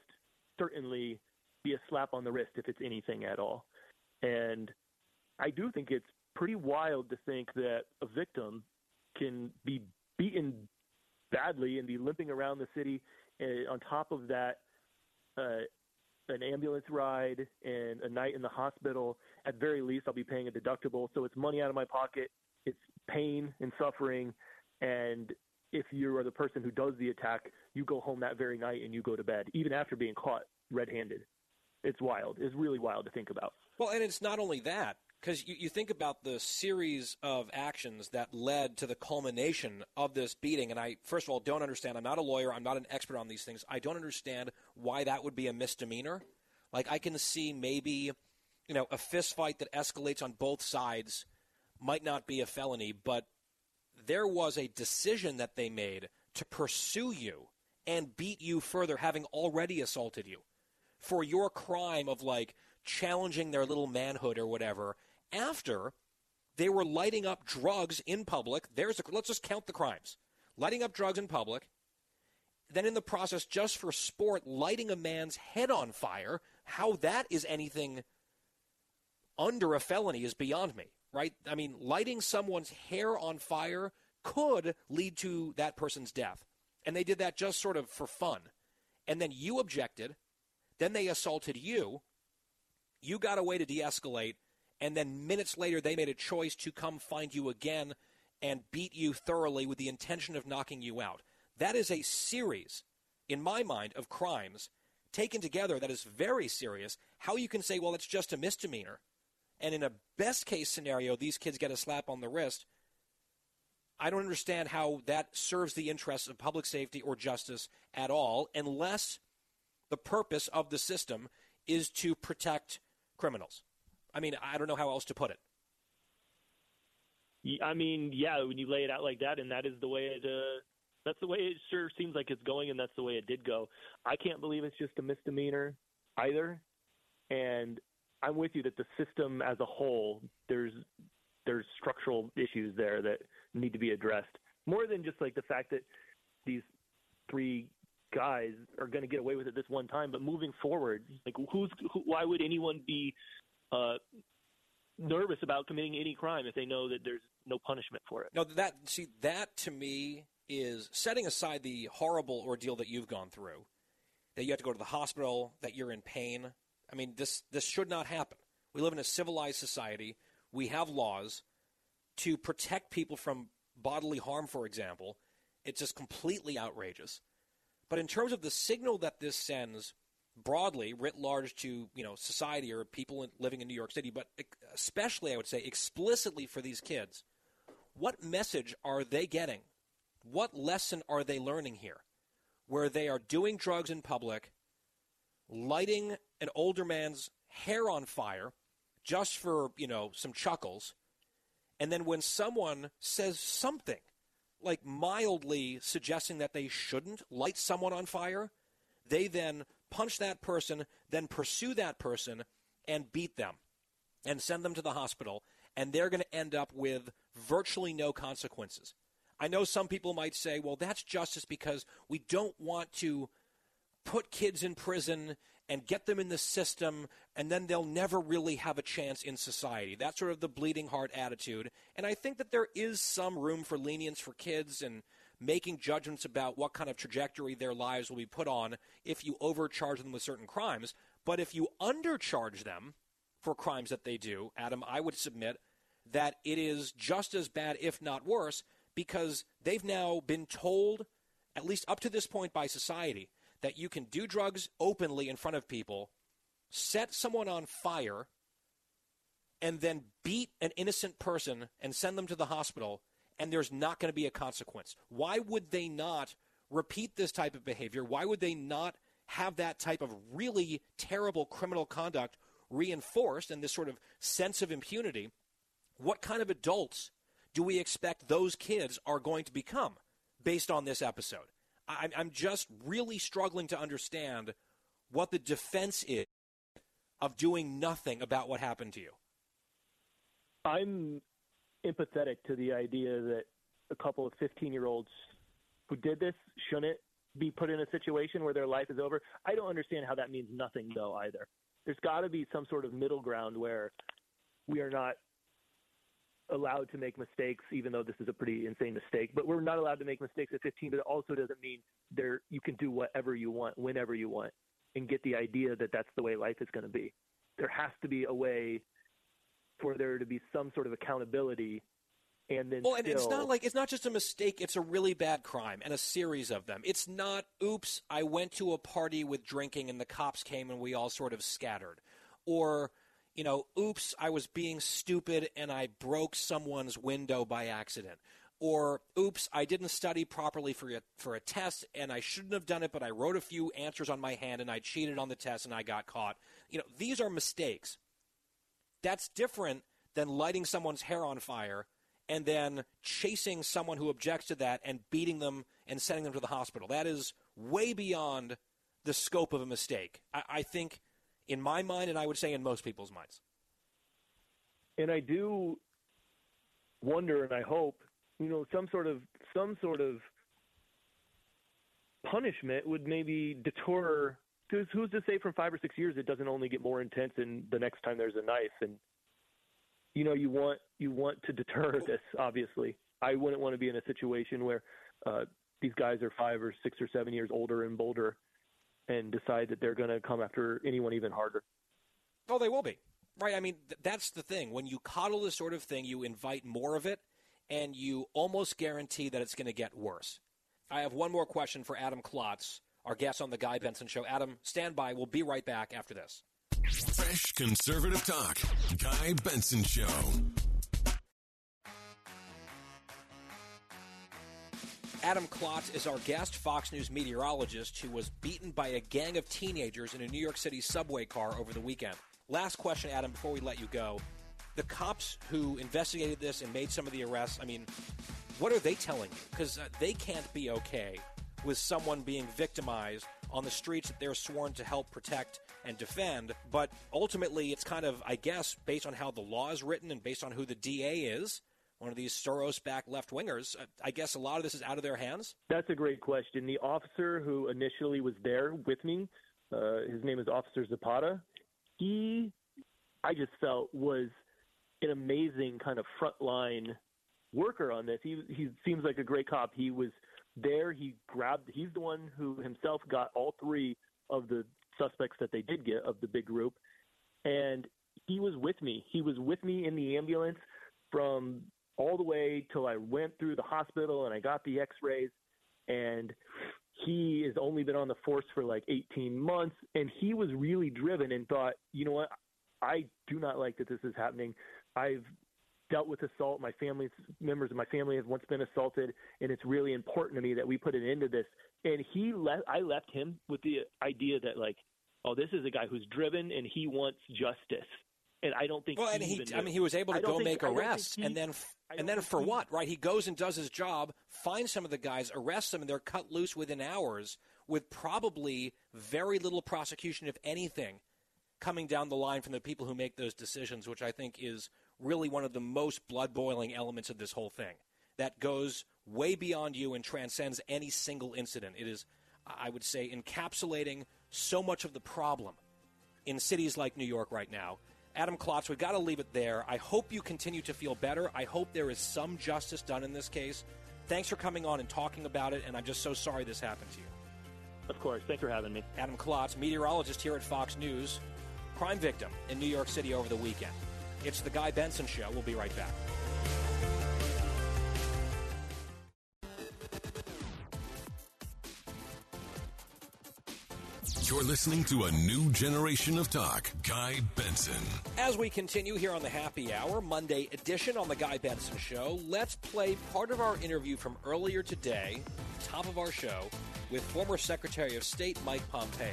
certainly be a slap on the wrist if it's anything at all. And I do think it's pretty wild to think that a victim can be beaten badly and be limping around the city. And on top of that, uh, an ambulance ride and a night in the hospital. At very least, I'll be paying a deductible. So it's money out of my pocket. It's pain and suffering. And if you are the person who does the attack, you go home that very night and you go to bed, even after being caught red handed. it's wild. It's really wild to think about. Well, and it's not only that, because you, you think about the series of actions that led to the culmination of this beating, and I, first of all, don't understand. I'm not a lawyer, I'm not an expert on these things. I don't understand why that would be a misdemeanor. Like, I can see maybe, you know, a fist fight that escalates on both sides might not be a felony, but there was a decision that they made to pursue you and beat you further, having already assaulted you for your crime of like challenging their little manhood or whatever after they were lighting up drugs in public. There's let's just count the crimes. Lighting up drugs in public, then in the process just for sport lighting a man's head on fire. How that is anything under a felony is beyond me, right? I mean, lighting someone's hair on fire could lead to that person's death. And they did that just sort of for fun. And then you objected, then they assaulted you. You got a way to de escalate. And then minutes later, they made a choice to come find you again and beat you thoroughly with the intention of knocking you out. That is a series, in my mind, of crimes taken together that is very serious. How you can say, well, it's just a misdemeanor. And in a best case scenario, these kids get a slap on the wrist. I don't understand how that serves the interests of public safety or justice at all, unless the purpose of the system is to protect criminals. I mean, I don't know how else to put it. I mean, yeah, when you lay it out like that, and that is the way it. Uh, that's the way it sure seems like it's going, and that's the way it did go. I can't believe it's just a misdemeanor either, and I'm with you that the system as a whole, there's there's structural issues there that need to be addressed. More than just like the fact that these three guys are going to get away with it this one time, but moving forward, like who's who, why would anyone be uh, nervous about committing any crime if they know that there's no punishment for it? No, that see that to me is setting aside the horrible ordeal that you've gone through, that you have to go to the hospital, that you're in pain. I mean, this this should not happen. We live in a civilized society. We have laws to protect people from bodily harm, for example. It's just completely outrageous. But in terms of the signal that this sends broadly, writ large to you know society or people living in New York City, but especially I would say explicitly for these kids, what message are they getting? What lesson are they learning here? Where they are doing drugs in public, lighting an older man's hair on fire just for you know some chuckles, and then when someone says something like mildly suggesting that they shouldn't light someone on fire, they then punch that person, then pursue that person and beat them and send them to the hospital. And they're going to end up with virtually no consequences. I know some people might say, well, that's justice because we don't want to put kids in prison and get them in the system, and then they'll never really have a chance in society. That's sort of the bleeding heart attitude. And I think that there is some room for lenience for kids and making judgments about what kind of trajectory their lives will be put on if you overcharge them with certain crimes. But if you undercharge them for crimes that they do, Adam, I would submit that it is just as bad, if not worse, because they've now been told, at least up to this point by society, that you can do drugs openly in front of people, set someone on fire, and then beat an innocent person and send them to the hospital, and there's not going to be a consequence. Why would they not repeat this type of behavior? Why would they not have that type of really terrible criminal conduct reinforced and this sort of sense of impunity? What kind of adults do we expect those kids are going to become based on this episode? I'm just really struggling to understand what the defense is of doing nothing about what happened to you. I'm empathetic to the idea that a couple of 15 year olds who did this shouldn't be put in a situation where their life is over. I don't understand how that means nothing, though, either. There's got to be some sort of middle ground where we are not allowed to make mistakes, even though this is a pretty insane mistake. But we're not allowed to make mistakes at 15. But it also doesn't mean there you can do whatever you want, whenever you want, and get the idea that that's the way life is going to be. There has to be a way for there to be some sort of accountability and then well, and still, it's not like it's not just a mistake; it's a really bad crime and a series of them. It's not, "Oops, I went to a party with drinking and the cops came and we all sort of scattered," or you know, "Oops, I was being stupid and I broke someone's window by accident." Or, oops, I didn't study properly for a, for a test and I shouldn't have done it, but I wrote a few answers on my hand and I cheated on the test and I got caught. You know, these are mistakes. That's different than lighting someone's hair on fire and then chasing someone who objects to that and beating them and sending them to the hospital. That is way beyond the scope of a mistake. I, I think, in my mind, and I would say in most people's minds. And I do wonder, and I hope, you know, some sort of some sort of punishment would maybe deter. Because who's to say from five or six years it doesn't only get more intense and the next time there's a knife? And you know you want you want to deter this obviously. I wouldn't want to be in a situation where uh these guys are five or six or seven years older and bolder and decide that they're going to come after anyone even harder. Oh they will be. Right i mean th- that's the thing. When you coddle this sort of thing you invite more of it and you almost guarantee that it's going to get worse. I have one more question for adam klotz our guest on the guy benson show adam stand by we'll be right back after this Fresh conservative talk. Guy Benson Show. Adam Klotz is our guest, Fox News meteorologist who was beaten by a gang of teenagers in a New York City subway car over the weekend. Last question, Adam, before we let you go. The cops who investigated this and made some of the arrests, I mean, what are they telling you? Because uh, they can't be okay with someone being victimized on the streets that they're sworn to help protect and defend. But ultimately, it's kind of, I guess, based on how the law is written and based on who the DA is, one of these Soros backed left wingers, I guess a lot of this is out of their hands? That's a great question. The officer who initially was there with me, uh, his name is Officer Zapata, he, I just felt, was an amazing kind of frontline worker on this. He, he seems like a great cop. He was there. He grabbed, he's the one who himself got all three of the suspects that they did get of the big group. And he was with me. He was with me in the ambulance from all the way till I went through the hospital and I got the x rays. And he has only been on the force for like 18 months. And he was really driven and thought, you know what? I do not like that this is happening. I've dealt with assault. My family members of my family have once been assaulted, and it's really important to me that we put an end to this. And he left. I left him with the idea that like, oh, this is a guy who's driven and he wants justice. And I don't think. Well, he and he, I mean, he was able to go think- make I don't think arrests, he- and then, and then for what? Right? He goes and does his job, finds some of the guys, arrests them, and they're cut loose within hours, with probably very little prosecution, if anything, coming down the line from the people who make those decisions, which I think is really one of the most blood boiling elements of this whole thing. That goes way beyond you and transcends any single incident. It is, I would say, encapsulating so much of the problem in cities like New York right now. Adam Klotz, we've got to leave it there. I hope you continue to feel better. I hope there is some justice done in this case. Thanks for coming on and talking about it, and I'm just so sorry this happened to you. Of course. Thanks for having me. Adam Klotz, meteorologist here at Fox News, crime victim in New York City over the weekend. It's the Guy Benson Show. We'll be right back. You're listening to a new generation of talk. Guy Benson. As we continue here on the Happy Hour, Monday edition on the Guy Benson Show, let's play part of our interview from earlier today, top of our show, with former Secretary of State Mike Pompeo.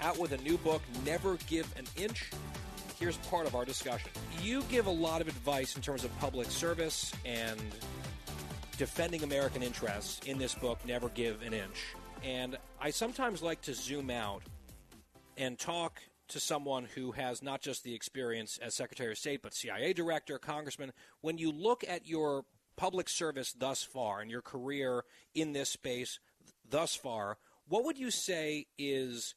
Out with a new book, Never Give an Inch. Here's part of our discussion. You give a lot of advice in terms of public service and defending American interests in this book, Never Give an Inch. And I sometimes like to zoom out and talk to someone who has not just the experience as Secretary of State, but CIA director, congressman. When you look at your public service thus far and your career in this space thus far, what would you say is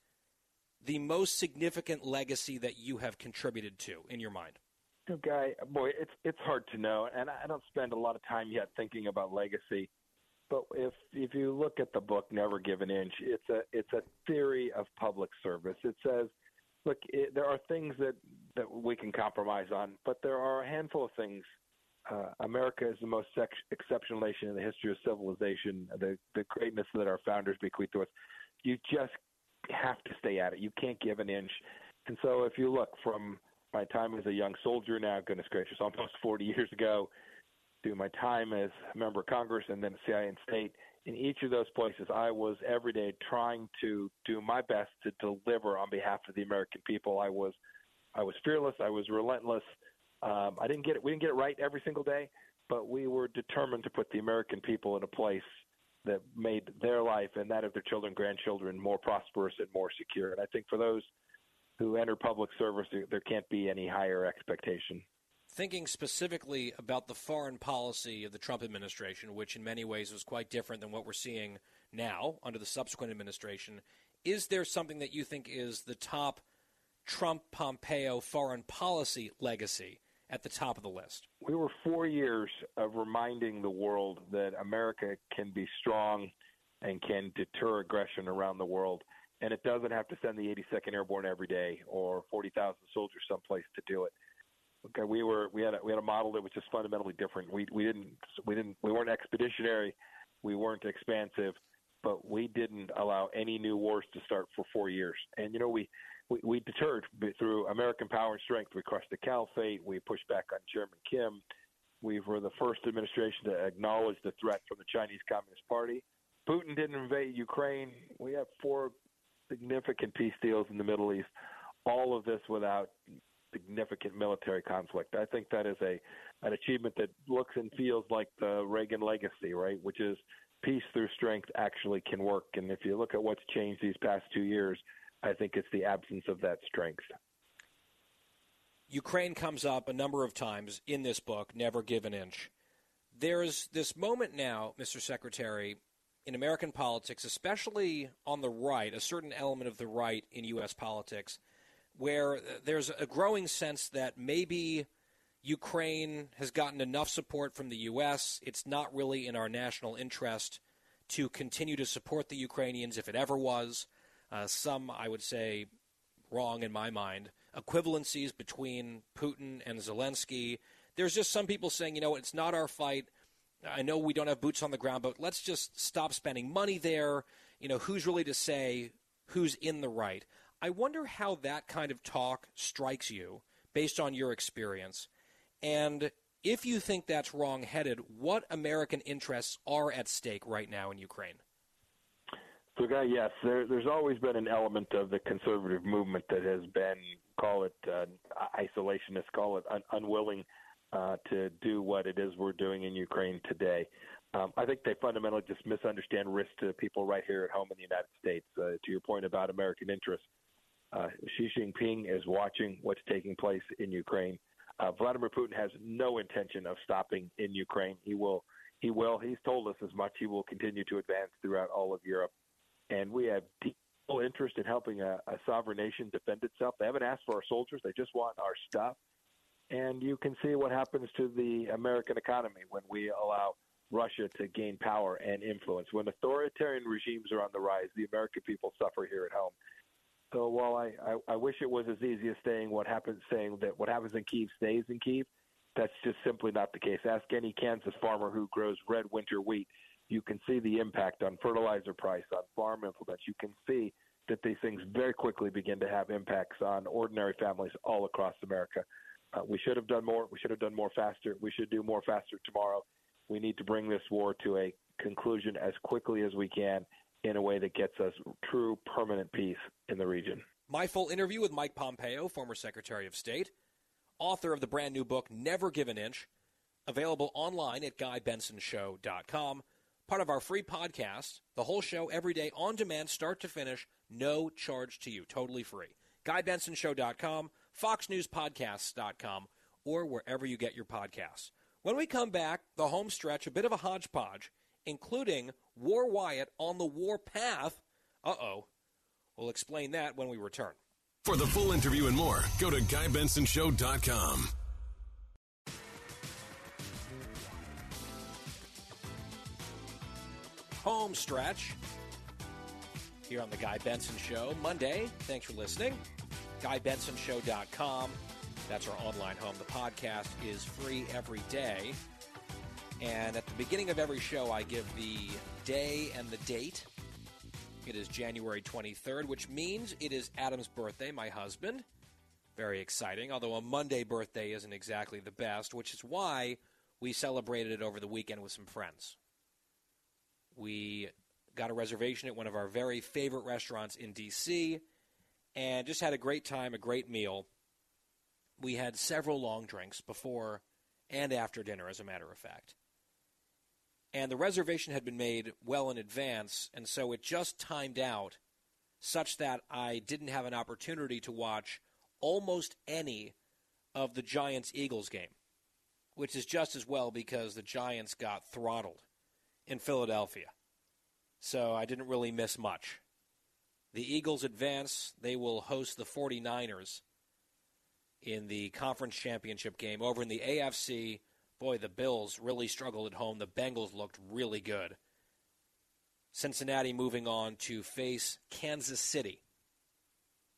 the most significant legacy that you have contributed to in your mind? So, guy, boy, it's it's hard to know, and I don't spend a lot of time yet thinking about legacy. But if if you look at the book Never Give an Inch, it's a it's a theory of public service. It says, look, it, there are things that that we can compromise on, but there are a handful of things uh, America is the most sex- exceptional nation in the history of civilization. The the greatness that our founders bequeathed to us. You just have to stay at it. You can't give an inch. And so, if you look from my time as a young soldier now, goodness gracious, almost 40 years ago, to my time as a member of Congress and then CIA and state, in each of those places, I was every day trying to do my best to deliver on behalf of the American people. I was, I was fearless. I was relentless. Um, I didn't get it. We didn't get it right every single day, but we were determined to put the American people in a place that made their life and that of their children, grandchildren more prosperous and more secure. And I think for those who enter public service, there can't be any higher expectation. Thinking specifically about the foreign policy of the Trump administration, which in many ways was quite different than what we're seeing now under the subsequent administration, is there something that you think is the top Trump Pompeo foreign policy legacy at the top of the list? We were four years of reminding the world that America can be strong and can deter aggression around the world. And it doesn't have to send the 82nd Airborne every day or 40,000 soldiers someplace to do it. Okay, we were we had a, we had a model that was just fundamentally different. We we didn't we didn't we weren't expeditionary, we weren't expansive, but we didn't allow any new wars to start for four years. And you know we we, we deterred through American power and strength. We crushed the caliphate. We pushed back on Chairman Kim. We were the first administration to acknowledge the threat from the Chinese Communist Party. Putin didn't invade Ukraine. We have four significant peace deals in the Middle East. All of this without significant military conflict. I think that is a an achievement that looks and feels like the Reagan legacy, right? Which is peace through strength actually can work. And if you look at what's changed these past two years, I think it's the absence of that strength. Ukraine comes up a number of times in this book, Never Give an Inch. There's this moment now, Mr. Secretary, in American politics, especially on the right, a certain element of the right in U.S. politics, where there's a growing sense that maybe Ukraine has gotten enough support from the U.S., it's not really in our national interest to continue to support the Ukrainians if it ever was. Uh, some, I would say, wrong in my mind, equivalencies between Putin and Zelensky. There's just some people saying, you know, it's not our fight. I know we don't have boots on the ground, but let's just stop spending money there. You know, who's really to say who's in the right? I wonder how that kind of talk strikes you based on your experience. And if you think that's wrong headed, what American interests are at stake right now in Ukraine? So, Guy, yes, there, there's always been an element of the conservative movement that has been, call it uh, isolationist, call it un- unwilling uh, to do what it is we're doing in Ukraine today. Um, I think they fundamentally just misunderstand risk to people right here at home in the United States. Uh, to your point about American interests, uh, Xi Jinping is watching what's taking place in Ukraine. Uh, Vladimir Putin has no intention of stopping in Ukraine. He will. He will. He's told us as much. He will continue to advance throughout all of Europe and we have deep interest in helping a, a sovereign nation defend itself. They haven't asked for our soldiers; they just want our stuff. And you can see what happens to the American economy when we allow Russia to gain power and influence. When authoritarian regimes are on the rise, the American people suffer here at home. So while I, I, I wish it was as easy as saying what happens, saying that what happens in Kiev stays in Kiev, that's just simply not the case. Ask any Kansas farmer who grows red winter wheat you can see the impact on fertilizer price, on farm implements. You can see that these things very quickly begin to have impacts on ordinary families all across America. Uh, we should have done more. We should have done more faster. We should do more faster tomorrow. We need to bring this war to a conclusion as quickly as we can in a way that gets us true permanent peace in the region. My full interview with Mike Pompeo, former Secretary of State, author of the brand new book, Never Give an Inch, available online at GuyBensonShow.com part of our free podcast, the whole show every day on demand, start to finish, no charge to you, totally free. GuyBensonShow.com, FoxNewsPodcasts.com, or wherever you get your podcasts. When we come back, the home stretch, a bit of a hodgepodge, including War Wyatt on the war path. Uh oh. We'll explain that when we return. For the full interview and more, go to GuyBensonShow.com. home stretch here on The Guy Benson Show. Monday, thanks for listening. GuyBensonShow.com. That's our online home. The podcast is free every day. And at the beginning of every show, I give the day and the date. It is January 23rd, which means it is Adam's birthday, my husband. Very exciting, although a Monday birthday isn't exactly the best, which is why we celebrated it over the weekend with some friends. We got a reservation at one of our very favorite restaurants in D.C. and just had a great time, a great meal. We had several long drinks before and after dinner, as a matter of fact. And the reservation had been made well in advance, and so it just timed out such that I didn't have an opportunity to watch almost any of the Giants Eagles game, which is just as well because the Giants got throttled in Philadelphia. So I didn't really miss much. The Eagles advance. They will host the 49ers in the conference championship game. Over in the AFC, boy, the Bills really struggled at home. The Bengals looked really good. Cincinnati moving on to face Kansas City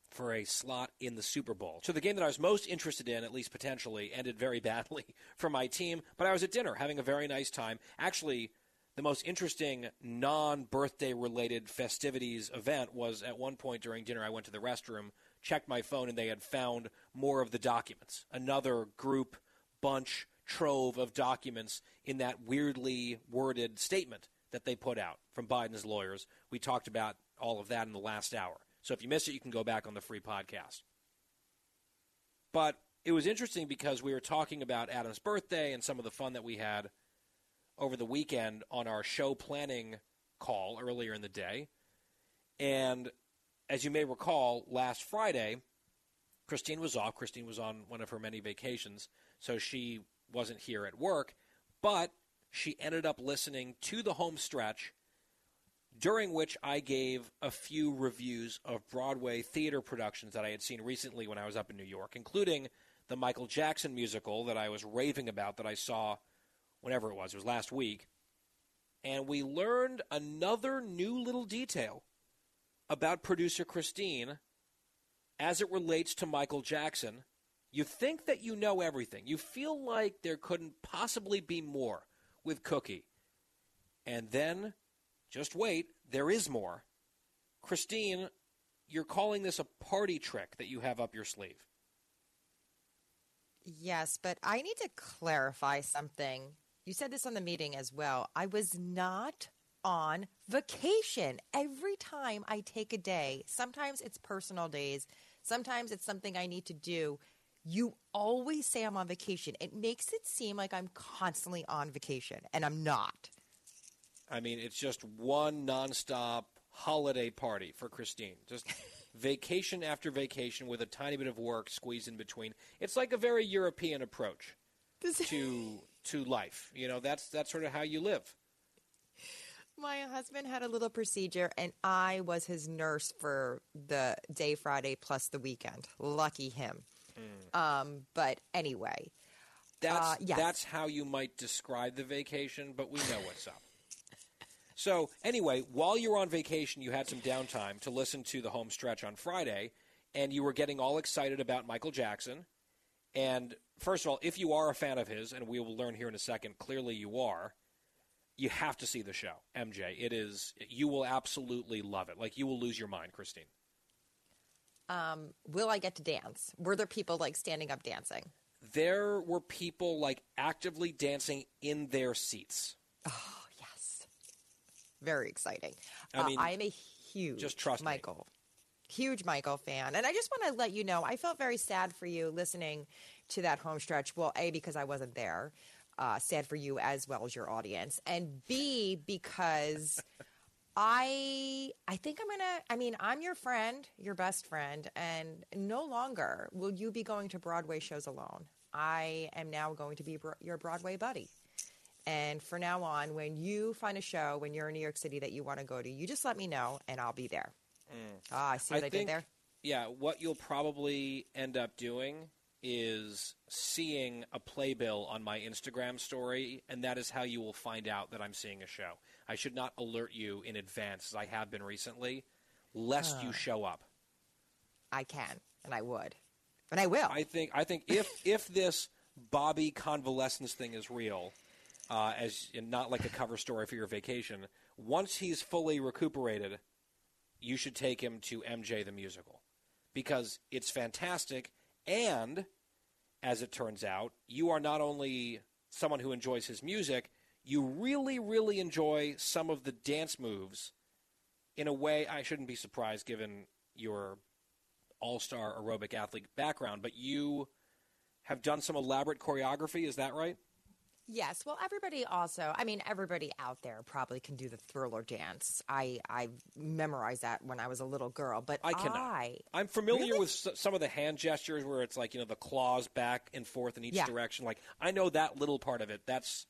for a slot in the Super Bowl. So the game that I was most interested in, at least potentially, ended very badly for my team, but I was at dinner having a very nice time. Actually, the most interesting non birthday related festivities event was at one point during dinner, I went to the restroom, checked my phone, and they had found more of the documents. Another group, bunch, trove of documents in that weirdly worded statement that they put out from Biden's lawyers. We talked about all of that in the last hour. So if you missed it, you can go back on the free podcast. But it was interesting because we were talking about Adam's birthday and some of the fun that we had over the weekend on our show planning call earlier in the day. And as you may recall, last Friday, Christine was off. Christine was on one of her many vacations, so she wasn't here at work, but she ended up listening to the home stretch during which I gave a few reviews of Broadway theater productions that I had seen recently when I was up in New York, including the Michael Jackson musical that I was raving about that I saw whenever it was, it was last week. And we learned another new little detail about producer Christine as it relates to Michael Jackson. You think that you know everything. You feel like there couldn't possibly be more with Cookie. And then just wait, there is more. Christine, you're calling this a party trick that you have up your sleeve. Yes, but I need to clarify something. You said this on the meeting as well. I was not on vacation. Every time I take a day, sometimes it's personal days, sometimes it's something I need to do. You always say I'm on vacation. It makes it seem like I'm constantly on vacation, and I'm not. I mean, it's just one nonstop holiday party for Christine. Just vacation after vacation with a tiny bit of work squeezed in between. It's like a very European approach to to life. You know, that's that's sort of how you live. My husband had a little procedure, and I was his nurse for the day Friday plus the weekend. Lucky him. Mm. Um, but anyway, that's uh, yes. that's how you might describe the vacation. But we know what's up. So anyway, while you were on vacation, you had some downtime to listen to the home stretch on Friday, and you were getting all excited about Michael Jackson. And first of all, if you are a fan of his, and we will learn here in a second, clearly you are, you have to see the show, MJ. It is you will absolutely love it. Like you will lose your mind, Christine. Um, will I get to dance? Were there people like standing up dancing? There were people like actively dancing in their seats. Oh yes, very exciting. I mean, uh, I am a huge just trust Michael, me. Huge Michael fan, and I just want to let you know I felt very sad for you listening to that home stretch. Well, a because I wasn't there. Uh, sad for you as well as your audience, and B because I I think I'm gonna. I mean, I'm your friend, your best friend, and no longer will you be going to Broadway shows alone. I am now going to be bro- your Broadway buddy. And for now on, when you find a show when you're in New York City that you want to go to, you just let me know and I'll be there. Mm. Ah, I see what I, I think, did there. Yeah, what you'll probably end up doing is seeing a playbill on my Instagram story, and that is how you will find out that I'm seeing a show. I should not alert you in advance, as I have been recently, lest Uh. you show up. I can, and I would. And I will. I think I think if if this Bobby convalescence thing is real, uh, as and not like a cover story for your vacation, once he's fully recuperated, you should take him to MJ the musical because it's fantastic and as it turns out, you are not only someone who enjoys his music, you really, really enjoy some of the dance moves in a way I shouldn't be surprised given your all star aerobic athlete background, but you have done some elaborate choreography, is that right? Yes. Well, everybody also, I mean, everybody out there probably can do the thriller dance. I, I memorized that when I was a little girl, but I cannot. I, I'm familiar Really? with some of the hand gestures where it's like, you know, the claws back and forth in each Yeah. direction. Like, I know that little part of it. That's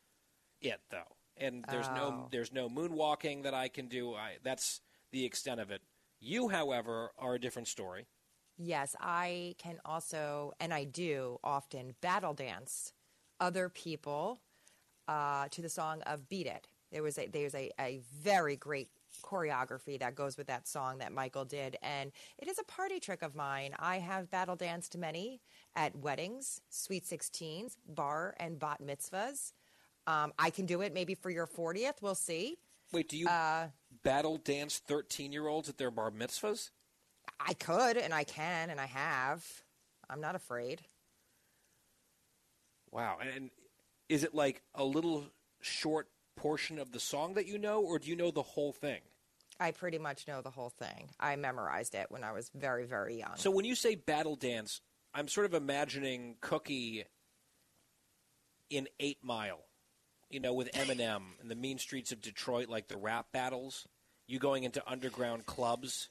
it, though. And there's no Oh. there's no moonwalking that I can do. I, that's the extent of it. You, however, are a different story. Yes, I can also, and I do often, battle dance other people uh, to the song of "Beat It." There was a there's a, a very great choreography that goes with that song that Michael did, and it is a party trick of mine. I have battle danced many at weddings, sweet sixteens, bar and bat mitzvahs. Um, I can do it maybe for your fortieth. We'll see. Wait, do you Uh, battle dance 13 year olds at their bar mitzvahs? I could, and I can, and I have. I'm not afraid. Wow. And is it like a little short portion of the song that you know, or do you know the whole thing? I pretty much know the whole thing. I memorized it when I was very, very young. So when you say battle dance, I'm sort of imagining Cookie in Eight Mile, you know, with Eminem and the mean streets of Detroit, like the rap battles. You going into underground clubs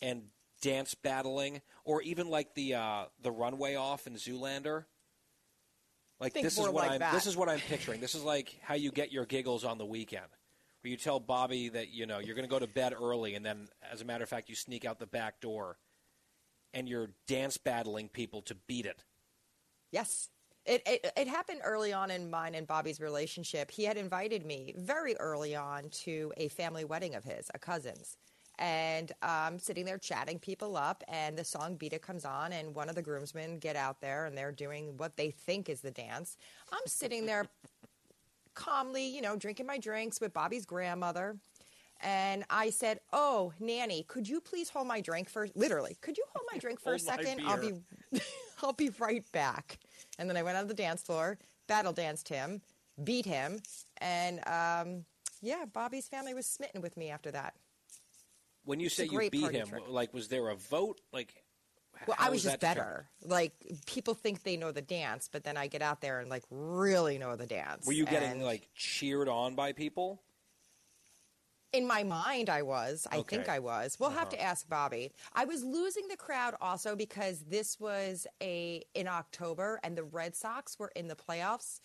and dance battling, or even like the uh, the runway off in Zoolander. Like Think this is what like I'm that. this is what I'm picturing. This is like how you get your giggles on the weekend. Where you tell Bobby that you know you're going to go to bed early, and then, as a matter of fact, you sneak out the back door, and you're dance battling people to beat it. Yes. It, it it happened early on in mine and Bobby's relationship. He had invited me very early on to a family wedding of his, a cousin's. And I'm sitting there chatting people up, and the song Beat It comes on, and one of the groomsmen get out there, and they're doing what they think is the dance. I'm sitting there calmly, you know, drinking my drinks with Bobby's grandmother. And I said, Oh, Nanny, could you please hold my drink for literally, could you hold my drink for a second? I'll be I'll be right back. And then I went on the dance floor, battle danced him, beat him, and um, yeah, Bobby's family was smitten with me after that. When you It's say you beat him, trick. like was there a vote? Like, Well, I was just better. Like people think they know the dance, but then I get out there and like really know the dance. Were you getting And like cheered on by people? in my mind I was. I think I was. We'll have Uh-huh. to ask Bobby. I was losing the crowd also because this was a in October and the Red Sox were in the playoffs.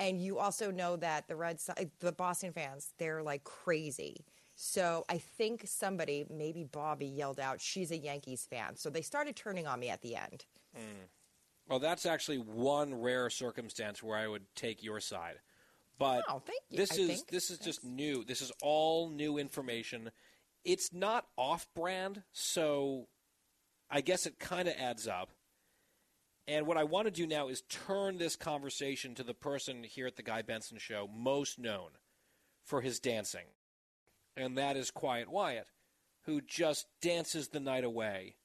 And you also know that the Red Sox, the Boston fans, they're like crazy. So I think somebody, maybe Bobby, yelled out, "She's a Yankees fan." So they started turning on me at the end. Mm. Well, that's actually one rare circumstance where I would take your side. But Oh, thank you. this I is think. this is just new. This is all new information. It's not off-brand, so I guess it kind of adds up. And what I want to do now is turn this conversation to the person here at the Guy Benson Show most known for his dancing, and that is Quiet Wyatt, who just dances the night away,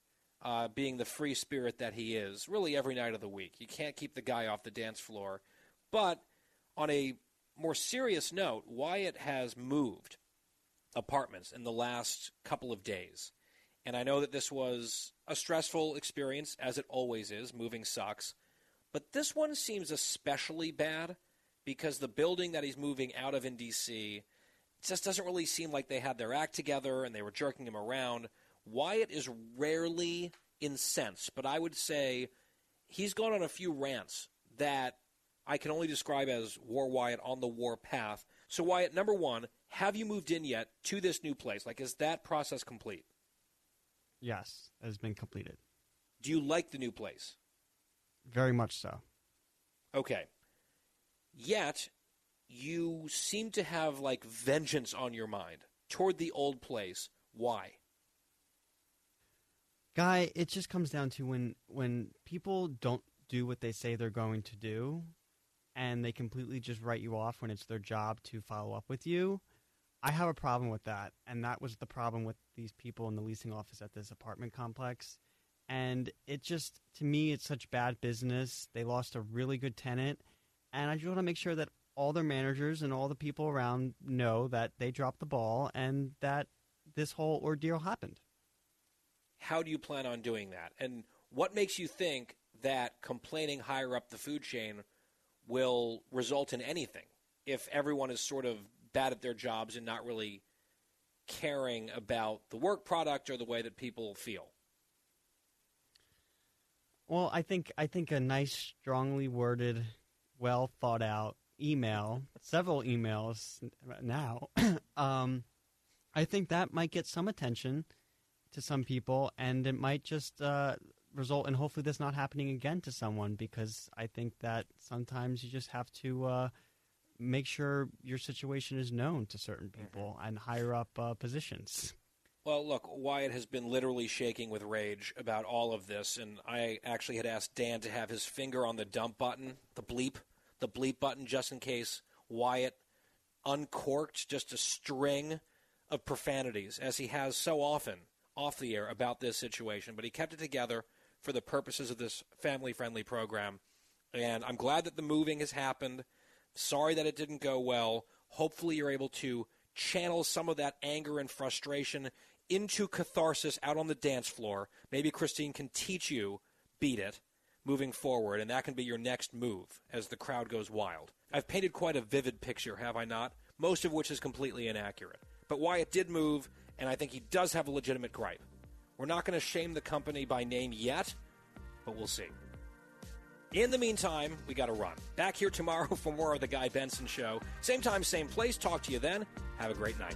uh, being the free spirit that he is, really every night of the week. You can't keep the guy off the dance floor. But on a more serious note, Wyatt has moved apartments in the last couple of days. And I know that this was a stressful experience, as it always is. Moving sucks. But this one seems especially bad because the building that he's moving out of in D.C. just doesn't really seem like they had their act together and they were jerking him around. Wyatt is rarely incensed, but I would say he's gone on a few rants that I can only describe as War Wyatt on the war path. So, Wyatt, number one, have you moved in yet to this new place? Like, is that process complete? Yes, it has been completed. Do you like the new place? Very much so. Okay. Yet, you seem to have like vengeance on your mind toward the old place. Why? Guy, it just comes down to when when people don't do what they say they're going to do, and they completely just write you off when it's their job to follow up with you. I have a problem with that, and that was the problem with these people in the leasing office at this apartment complex. And it just, to me, it's such bad business. They lost a really good tenant, and I just want to make sure that all their managers and all the people around know that they dropped the ball and that this whole ordeal happened. How do you plan on doing that? And what makes you think that complaining higher up the food chain will result in anything if everyone is sort of bad at their jobs and not really caring about the work product or the way that people feel? Well, I think I think a nice, strongly worded, well thought out email, several emails now. um, I think that might get some attention to some people, and it might just uh, result in hopefully this not happening again to someone. Because I think that sometimes you just have to uh, make sure your situation is known to certain people and higher up uh, positions. Well, look, Wyatt has been literally shaking with rage about all of this, and I actually had asked Dan to have his finger on the dump button, the bleep, the bleep button, just in case Wyatt uncorked just a string of profanities, as he has so often off the air about this situation. But he kept it together for the purposes of this family friendly program. And I'm glad that the moving has happened. Sorry that it didn't go well. Hopefully, you're able to channel some of that anger and frustration into catharsis out on the dance floor. Maybe Christine can teach you beat it moving forward, and that can be your next move as the crowd goes wild. I've painted quite a vivid picture, have I not? Most of which is completely inaccurate. But Wyatt did move, and I think he does have a legitimate gripe. We're not going to shame the company by name yet, but we'll see. In the meantime, we got to run. Back here tomorrow for more of The Guy Benson Show. Same time, same place. Talk to you then. Have a great night.